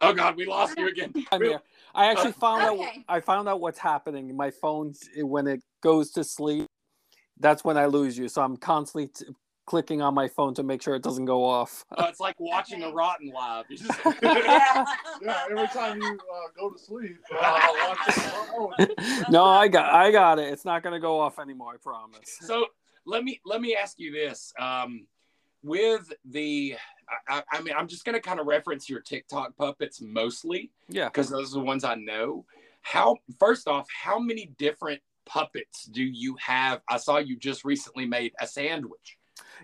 S4: oh god we lost you again
S8: I'm here. I actually found out. I found out what's happening. My phone, when it goes to sleep, that's when I lose you. So I'm constantly t- clicking on my phone to make sure it doesn't go off.
S4: oh, it's like watching a rotten live You just-
S5: Yeah, every time you uh, go to sleep, uh, watch it.
S8: no, I got, I got it. It's not gonna go off anymore. I promise.
S4: so let me let me ask you this um with the I, I- mean i'm just going to kind of reference your tiktok puppets mostly
S8: Yeah.
S4: because those are the ones i know how first off how many different puppets do you have i saw you just recently made a sandwich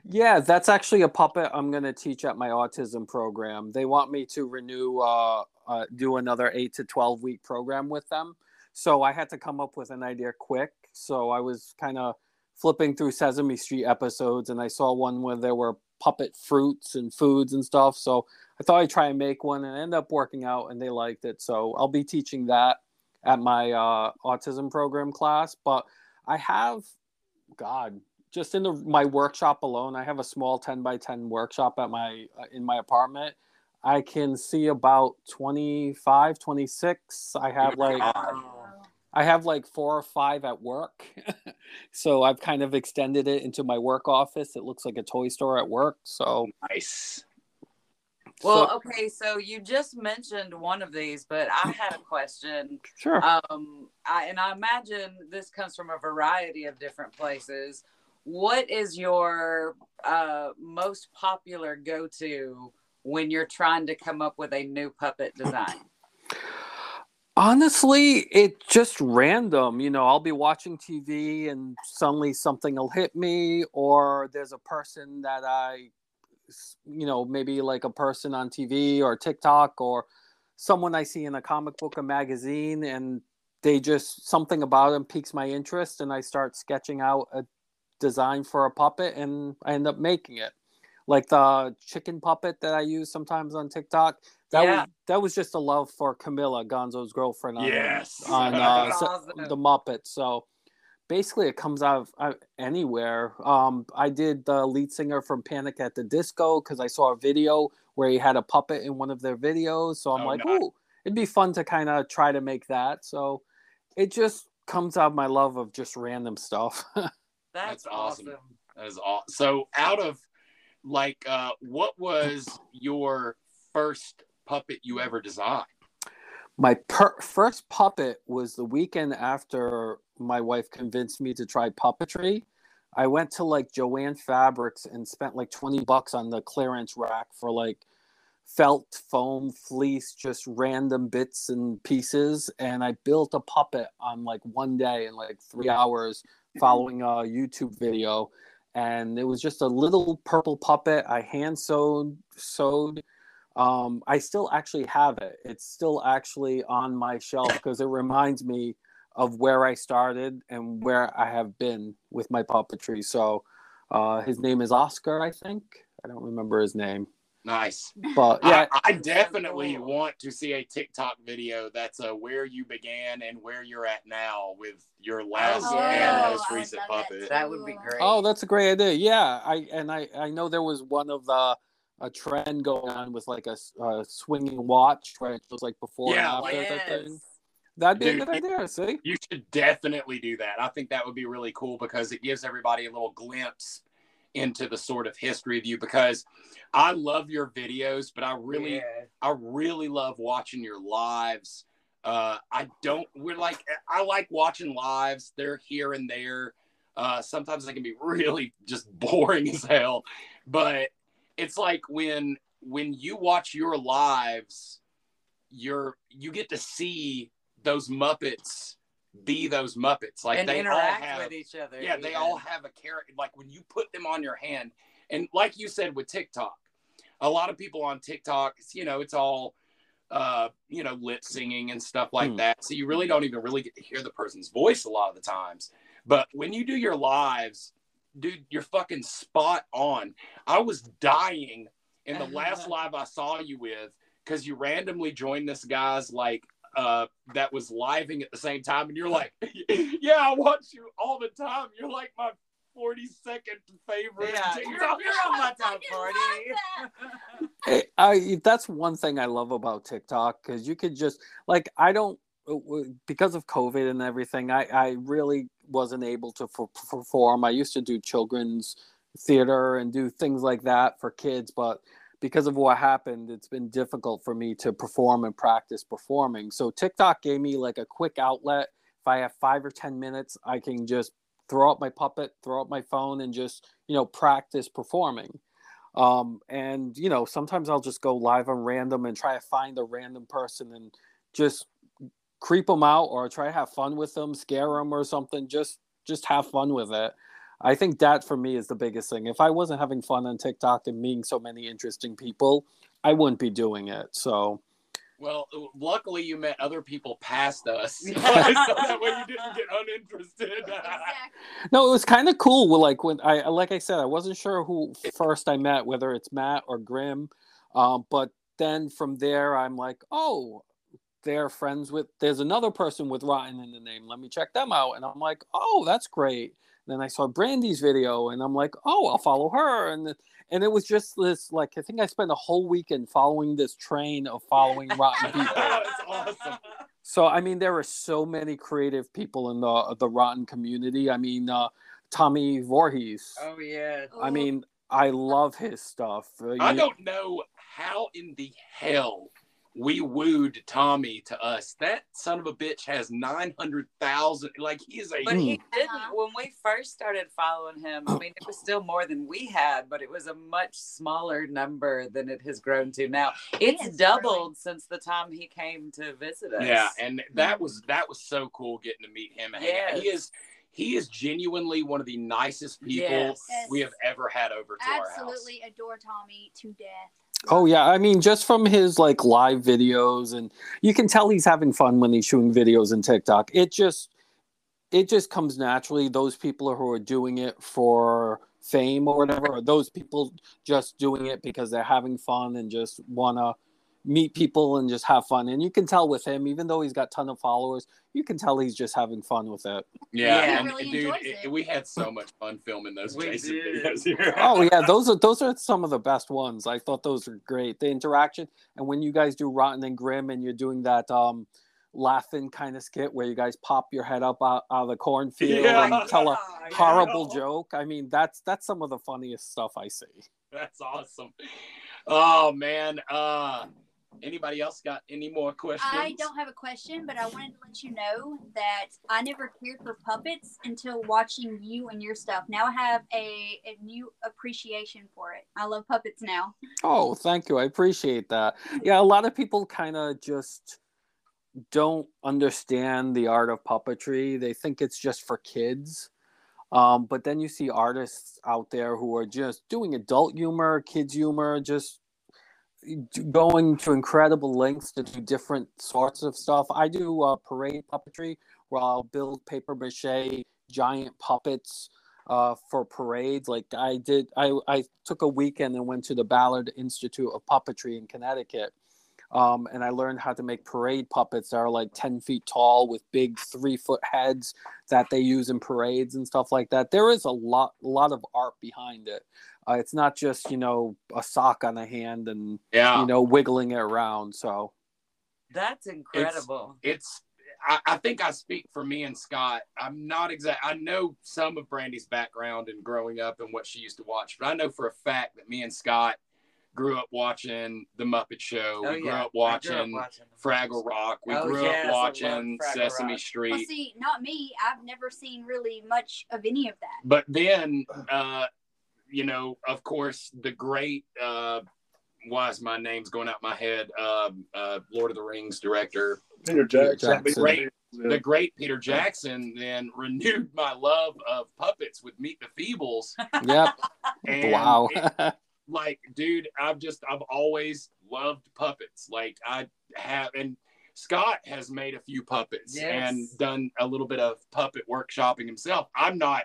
S8: Yeah, that's actually a puppet I'm going to teach at my autism program. They want me to renew, uh, uh, do another eight to 12 week program with them. So I had to come up with an idea quick. So I was kind of flipping through Sesame Street episodes and I saw one where there were puppet fruits and foods and stuff. So I thought I'd try and make one and ended up working out and they liked it. So I'll be teaching that at my uh, autism program class. But I have, God, just in the my workshop alone, I have a small 10 by 10 workshop at my uh, in my apartment. I can see about 25, 26. I have like I have like four or five at work. so I've kind of extended it into my work office. It looks like a toy store at work. So
S4: nice
S7: Well,
S8: so-
S7: okay, so you just mentioned one of these, but I had a question.
S8: sure.
S7: Um, I, and I imagine this comes from a variety of different places. What is your uh, most popular go to when you're trying to come up with a new puppet design?
S8: Honestly, it's just random. You know, I'll be watching TV and suddenly something will hit me, or there's a person that I, you know, maybe like a person on TV or TikTok or someone I see in a comic book or magazine, and they just something about them piques my interest, and I start sketching out a design for a puppet, and I end up making it. Like the chicken puppet that I use sometimes on TikTok. That
S7: Yeah.
S8: was that was just a love for Camilla, Gonzo's girlfriend. On,
S4: Yes.
S8: on uh,
S7: That's
S8: so- the Muppets. So basically, it comes out of uh, anywhere. Um, I did the lead singer from Panic at the Disco because I saw a video where he had a puppet in one of their videos. So I'm
S4: Oh,
S8: like,
S4: nice.
S8: ooh, it'd be fun to kind of try to make that. So it just comes out of my love of just random stuff.
S7: That's,
S4: That's awesome.
S7: awesome.
S4: That is all. So, out of like, uh, what was your first puppet you ever designed?
S8: my per- first puppet was the weekend after my wife convinced me to try puppetry. I went to like Jo-Ann Fabrics and spent like 20 bucks on the clearance rack for like felt, foam, fleece, just random bits and pieces. And I built a puppet on like one day in like three hours following a YouTube video. And it was just a little purple puppet. I hand sewed, sewed um, I still actually have it. It's still actually on my shelf because it reminds me of where I started and where I have been with my puppetry. So uh, his name is Oscar, I think. I don't remember his name,
S4: Nice.
S8: but yeah,
S4: I, I definitely want to see a TikTok video that's uh, where you began and where you're at now with your last
S7: Oh,
S4: and most recent
S6: love that
S4: puppet.
S7: That would be great.
S8: Oh, that's a great idea. Yeah, I and I I know there was one of the a trend going on with like a swinging watch where it was like before
S4: Yeah,
S8: and after
S7: yes.
S8: type thing. That'd be
S4: Dude,
S8: a good
S4: you-
S8: idea. See,
S4: You should definitely do that. I think that would be really cool because it gives everybody a little glimpse into the sort of history of you because I love your videos, but I really
S7: Yeah.
S4: I really love watching your lives. Uh, I don't. We're like I like watching lives. They're here and there. Uh, sometimes they can be really just boring as hell, but it's like when when you watch your lives, you're you get to see those Muppets be those Muppets. Like
S7: and
S4: they
S7: interact
S4: all have,
S7: with each other.
S4: yeah, they
S7: even.
S4: all have a character. Like when you put them on your hand, and like you said with TikTok, a lot of people on TikTok, it's, you know, it's all, uh, you know, lip singing and stuff like
S8: Hmm.
S4: that. So you really don't even really get to hear the person's voice a lot of the times. But when you do your lives, dude, you're fucking spot on. I was dying in the last live I saw you with because you randomly joined this guy's like uh that was living at the same time and you're like yeah i watch you all the time you're like my 42nd favorite
S7: Yeah, you're, you're on my top
S6: fucking
S7: 40.
S8: Hey, I that's one thing I love about TikTok because you could just like I don't uh, because of COVID and everything. I I really wasn't able to f- perform. I used to do children's theater and do things like that for kids, but because of what happened, it's been difficult for me to perform and practice performing. So TikTok gave me like a quick outlet. If I have five or ten minutes, I can just throw up my puppet, throw up my phone, and just you know practice performing um, and you know sometimes i'll just go live on random and try to find a random person and just creep them out or try to have fun with them scare them or something just just have fun with it i think that for me is the biggest thing. If i wasn't having fun on tiktok and meeting so many interesting people i wouldn't be doing it. So
S4: well luckily you met other people past us. So that way you didn't get uninterested.
S6: Exactly.
S8: no it was kind of cool well, like when i like i said i wasn't sure who first i met whether it's matt or grim um, but then from there i'm like oh they're friends with there's another person with rotten in the name. Let me check them out. And i'm like oh that's great then i saw brandy's video and i'm like oh i'll follow her and and it was just this like i think i spent a whole weekend following this train of following rotten people
S4: that's awesome
S8: so I mean, there are so many creative people in the the Rotten community. I mean, uh, Tommy Voorhees.
S7: Oh yeah.
S8: I mean, I love his stuff. Uh,
S4: i
S8: you-
S4: don't know how in the hell we wooed tommy to us that son of a bitch has 900000 like he is a
S7: But he didn't. When we first started following him, I mean, it was still more than we had, but it was a much smaller number than it has grown to now. It's doubled
S6: growing.
S7: since the time he came to visit us.
S4: Yeah, and that mm-hmm. was that was so cool getting to meet him. Yeah. He is he is genuinely one of the nicest people
S7: Yes.
S4: we have ever had over to our house.
S6: Absolutely adore Tommy to death.
S8: Oh yeah, I mean, just from his like live videos, and you can tell he's having fun when he's shooting videos in TikTok. It just, it just comes naturally. Those people who are doing it for fame or whatever, or those people just doing it because they're having fun and just wanna meet people and just have fun. And you can tell with him, even though he's got ton of followers, you can tell he's just having fun with it.
S4: Yeah,
S7: Yeah.
S4: and
S6: He really
S4: dude, it-
S6: it.
S4: we had so much fun filming those
S7: We
S4: Jason
S7: did.
S4: videos here.
S8: Oh yeah, those are those are some of the best ones. I thought those were great. The interaction and when you guys do Rotten and Grim and you're doing that um laughing kind of skit where you guys pop your head up out, out of the cornfield
S4: Yeah.
S8: and tell a
S7: Yeah,
S8: horrible
S4: know.
S8: joke. I mean, that's that's some of the funniest stuff I see.
S4: That's awesome. Oh man. Uh anybody else got any more questions?
S6: I don't have a question, but I wanted to let you know that I never cared for puppets until watching you and your stuff. Now I have a, a new appreciation for it. I love puppets now.
S8: Oh, thank you. I appreciate that. Yeah, a lot of people kind of just don't understand the art of puppetry. They think it's just for kids. Um, but then you see artists out there who are just doing adult humor, kids humor, just going to incredible lengths to do different sorts of stuff. I do uh, parade puppetry where I'll build paper mache giant puppets uh, for parades. Like I did, I, I took a weekend and went to the Ballard Institute of Puppetry in Connecticut. Um, and I learned how to make parade puppets that are like 10 feet tall with big three foot heads that they use in parades and stuff like that. There is a lot, a lot of art behind it. Uh, it's not just, you know, a sock on a hand and,
S4: Yeah.
S8: you know, wiggling it around. So,
S7: That's incredible.
S4: it's I, I think I speak for me and Scott. I'm not exact. I know some of Brandy's background and growing up and what she used to watch, but I know for a fact that me and Scott grew up watching The Muppet Show.
S7: Oh,
S4: we grew
S7: yeah.
S4: up watching
S7: grew up watching.
S4: Fraggle Rock. We
S7: Oh,
S4: grew
S7: yes,
S4: up watching Sesame
S7: Rock.
S4: Street.
S6: Well, see, not me. I've never seen really much of any of that.
S4: but then uh you know of course the great uh why is my name's going out my head um uh lord of the rings director
S5: Peter Jackson.
S8: Jackson.
S4: Great.
S5: Yeah.
S4: the great peter jackson then renewed my love of puppets with meet the feebles
S8: yep.
S4: and
S8: wow.
S4: it- like dude i've just i've always loved puppets like i have and scott has made a few puppets
S7: Yes.
S4: and done a little bit of puppet workshopping himself i'm not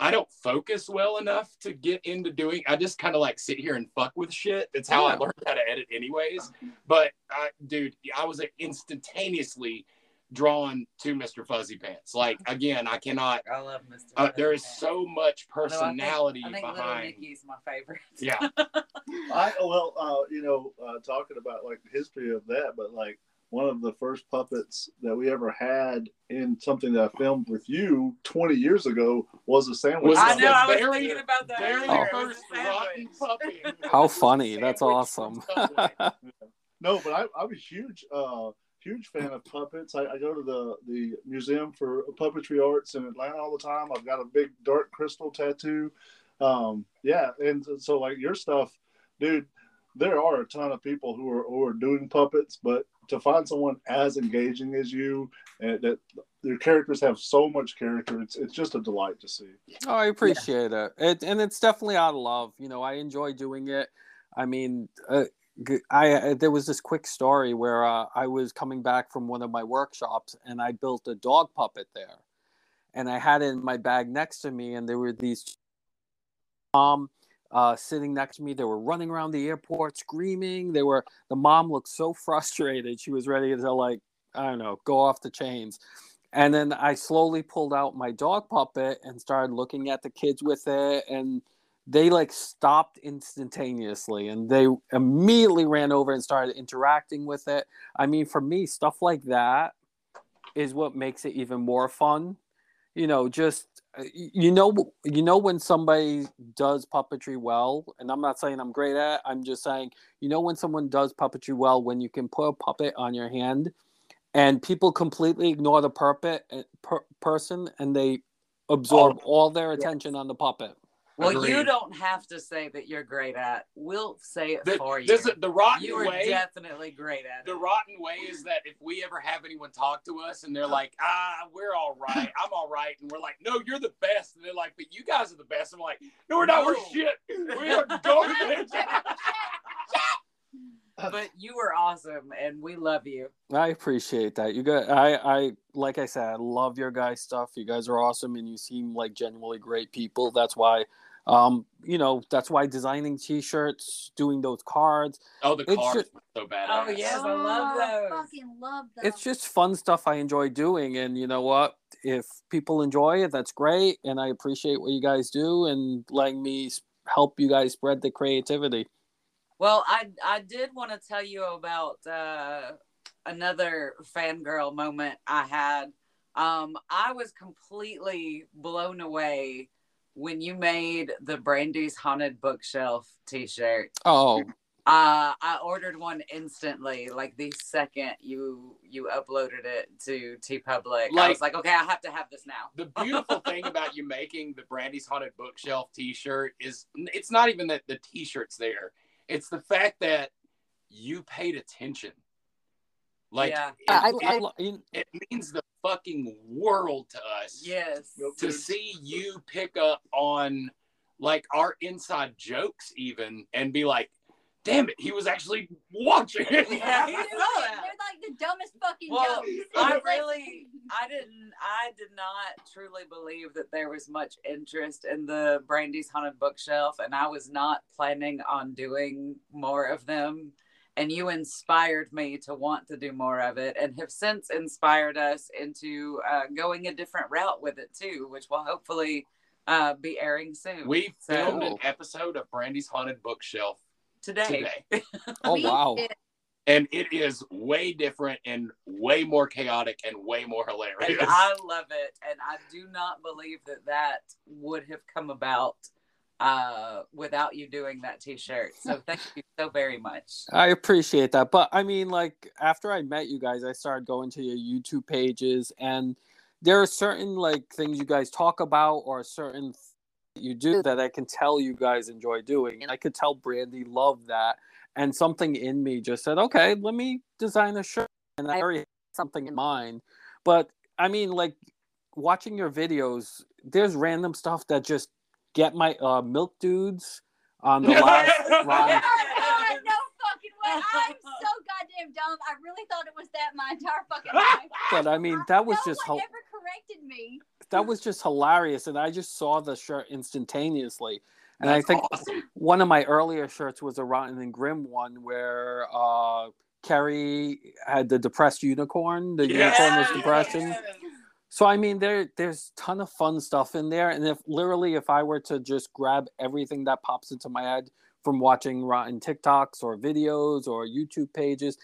S4: i don't focus well enough to get into doing i just kind of like sit here and fuck with shit. That's how i learned how to edit anyways. But I, dude i was instantaneously drawn to mr fuzzy pants. Like again i cannot
S7: I love Mr.
S4: uh, there is
S7: Fuzzy
S4: so much
S7: Although I think-
S4: personality
S7: I think Little
S4: behind
S7: Nicky's my favorite.
S4: yeah.
S5: I well, uh, you know, uh, talking about like the history of that, but like one of the first puppets that we ever had in something that I filmed with you 20 years ago was a sandwich.
S4: Was
S7: I
S4: it
S7: know. I was
S4: very-
S7: thinking about that.
S4: very
S7: earlier.
S4: First rotten puppy.
S8: How funny. That's awesome.
S5: No, but I, I'm a huge, uh, huge fan of puppets. I, I go to the the Museum for Puppetry Arts in Atlanta all the time. I've got a big dark crystal tattoo. Um, yeah, and so like your stuff, dude. There are a ton of people who are who are doing puppets, but to find someone as engaging as you, and that your characters have so much character, it's it's just a delight to see.
S8: Oh, I appreciate it. it, and it's definitely out of love. You know, I enjoy doing it. I mean, uh, g- I uh, there was this quick story where uh, I was coming back from one of my workshops and I built a dog puppet there, and I had it in my bag next to me, and there were these mom uh, sitting next to me. They were running around the airport screaming. They were the mom looked so frustrated. She was ready to like I don't know go off the chains. And then I slowly pulled out my dog puppet and started looking at the kids with it. And they like stopped instantaneously and they immediately ran over and started interacting with it. I mean, for me, stuff like that is what makes it even more fun. You know, just you know, you know when somebody does puppetry well, and I'm not saying I'm great at. it, I'm just saying, you know, when someone does puppetry well, when you can put a puppet on your hand and people completely ignore the puppet uh, per- person and they absorb all their attention on the puppet.
S7: Well, you don't have to say that you're great at. We'll say it
S4: The,
S7: for you.
S4: is- the rotten
S7: you are
S4: way.
S7: definitely great at
S4: the
S7: it.
S4: rotten way is that if we ever have anyone talk to us and they're like, ah, we're all right, I'm all right, and we're like, no, you're the best, and they're like, but you guys are the best. I'm like, no, we're not. We're shit. We are garbage.
S7: But you were awesome, and we love you.
S8: I appreciate that. You guys, I, I, like I said, I love your guys' stuff. You guys are awesome, and you seem like genuinely great people. That's why Um, you know, that's why designing T-shirts, doing those cards,
S4: Oh, the
S8: It's
S4: cards
S8: just-
S4: so bad.
S7: Oh, yes. I love those.
S6: Fucking love them.
S8: it's just fun stuff I enjoy doing. And you know what? If people enjoy it, that's great. And I appreciate what you guys do and letting me help you guys spread the creativity.
S7: Well, I I did want to tell you about uh, another fangirl moment I had. Um, I was completely blown away when you made the Brandy's Haunted Bookshelf T-shirt.
S8: Oh,
S7: Uh, I ordered one instantly, like the second you you uploaded it to TeePublic. I
S4: Like-
S7: was like, okay, I have to have this now.
S4: The beautiful thing about you making the Brandy's Haunted Bookshelf T-shirt is it's not even that the T-shirt's there; it's the fact that you paid attention. Like
S7: Yeah.
S4: it,
S8: I, I,
S4: it-
S8: I,
S4: it means the fucking world to us.
S7: Yes.
S4: To see you pick up on like our inside jokes even and be like damn it he was actually watching
S7: Yeah.
S6: They're
S7: I
S6: like,
S7: saw that.
S6: they're like the dumbest fucking
S7: Well,
S6: jokes.
S7: I really, I didn't, I did not truly believe that there was much interest in the Brandy's Haunted Bookshelf, and I was not planning on doing more of them. And you inspired me to want to do more of it, and have since inspired us into uh, going a different route with it too, which will hopefully uh, be airing soon.
S4: we
S7: So-
S4: filmed an episode of brandy's haunted bookshelf
S7: today.
S4: today
S8: oh wow.
S4: and it is way different and way more chaotic and way more
S7: and
S4: hilarious
S7: I love it. And I do not believe that that would have come about uh, without you doing that T-shirt. So thank you so very much.
S8: I appreciate that. But I mean, like, after I met you guys, I started going to your YouTube pages, and there are certain, like, things you guys talk about or certain you do that I can tell you guys enjoy doing. And I could tell Brandy loved that. And something in me just said, okay, let me design a shirt. And I already had something in mind. But I mean, like, watching your videos, there's random stuff that just get my uh, milk dudes on the last Ron
S6: no fucking way. I'm so goddamn dumb. I really thought it was that my entire fucking life.
S8: but I mean, that was
S6: no
S8: just
S6: one
S8: hel-
S6: ever corrected me.
S8: that was just hilarious, and I just saw the shirt instantaneously. And
S4: That's
S8: I think
S4: awesome.
S8: one of my earlier shirts was a Rotten and Grim one where uh, Carrie had the depressed unicorn. The
S4: Yes.
S8: unicorn was depression. So I mean, there there's ton of fun stuff in there, and if literally if I were to just grab everything that pops into my head from watching rotten TikToks or videos or YouTube pages,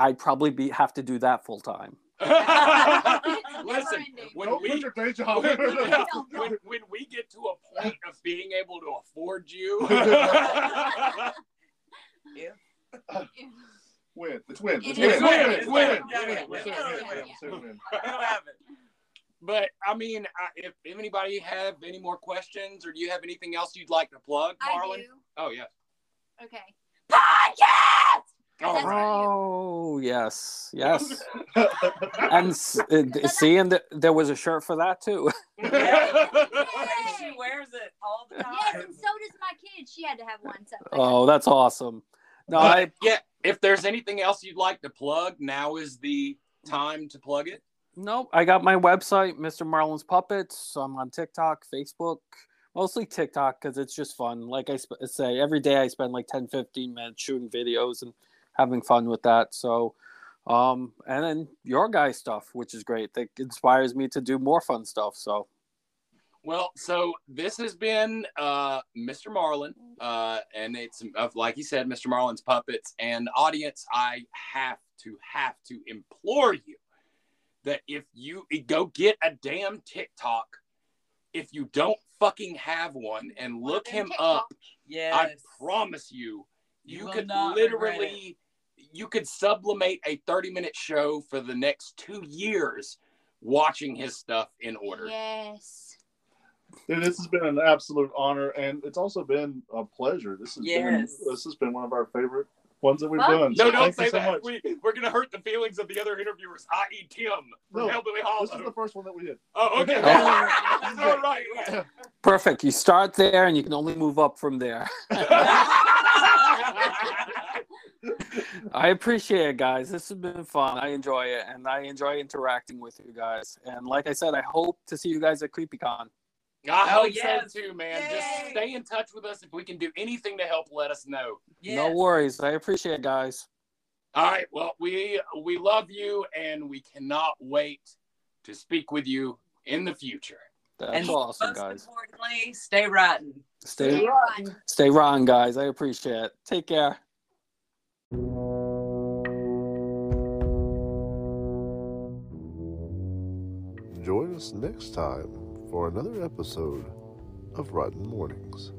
S8: I'd probably be have to do that full time.
S4: Listen,
S6: ending.
S4: when
S5: Don't
S4: we
S5: put your day job.
S4: when,
S6: Yeah.
S4: when, when we get to a point of being able to afford you,
S5: Win. It's win.
S6: It
S5: It's
S6: is
S5: win.
S6: win.
S5: It's win.
S4: Yeah,
S5: It's win.
S4: yeah,
S5: It's
S4: yeah,
S5: win.
S6: yeah,
S5: It's win. It's win.
S7: We'll have it.
S4: But I mean, I, if, if anybody have any more questions or do you have anything else you'd like to plug,
S6: I Marlin?
S4: Oh yeah.
S6: Okay. Podcast!
S4: All
S8: Oh yes, yes. and s- uh, see, and there was a shirt for that too.
S7: And she wears it all the time.
S6: Yes, and so does my kid. She had to have one. So
S8: Oh, that's awesome. No, I
S4: yeah, if there's anything else you'd like to plug, now is the time to plug it.
S8: Nope. I got my website, Mr. Marlin's Puppets. So I'm on TikTok, Facebook, mostly TikTok because it's just fun. Like I sp- say, every day I spend like 10, 15 minutes shooting videos and having fun with that. So, um, and then your guys' stuff, which is great. That inspires me to do more fun stuff. So,
S4: Well, so this has been uh, Mr. Marlin, uh, and it's like you said, Mr. Marlin's puppets. And audience, I have to have to implore you that if you go get a damn TikTok, if you don't fucking have one, and look him up,
S7: Yes.
S4: I promise you,
S7: You
S4: you, could literally, you could sublimate a thirty-minute show for the next two years watching his stuff in order.
S6: yes.
S5: Dude, this has been an absolute honor, and it's also been a pleasure. This has
S7: Yes.
S5: been this has been one of our favorite ones that we've
S6: Fuck
S5: done.
S4: No,
S5: So
S4: don't say
S5: so
S4: that.
S5: much.
S4: We, we're going to hurt the feelings of the other interviewers, i.e., Tim from
S5: No,
S4: Hellbilly
S5: This is the first one that we did.
S4: Oh, okay. All right. right.
S8: perfect. You start there and you can only move up from there. I appreciate it, guys. This has been fun. I enjoy it, and I enjoy interacting with you guys. And like I said, I hope to see you guys at CreepyCon.
S4: I
S7: Oh,
S4: hope
S7: yes.
S4: so too, man.
S7: Yay.
S4: Just stay in touch with us. If we can do anything to help, let us know.
S8: No worries. I appreciate it, guys.
S4: All right. Well, we we love you, and we cannot wait to speak with you in the future.
S8: That's
S7: And
S8: awesome,
S7: most
S8: guys.
S7: importantly, stay rotten.
S8: Stay
S6: Stay rotten.
S8: stay rotten, guys. I appreciate it. Take care.
S5: Join us next time for another episode of Rotten Mornings.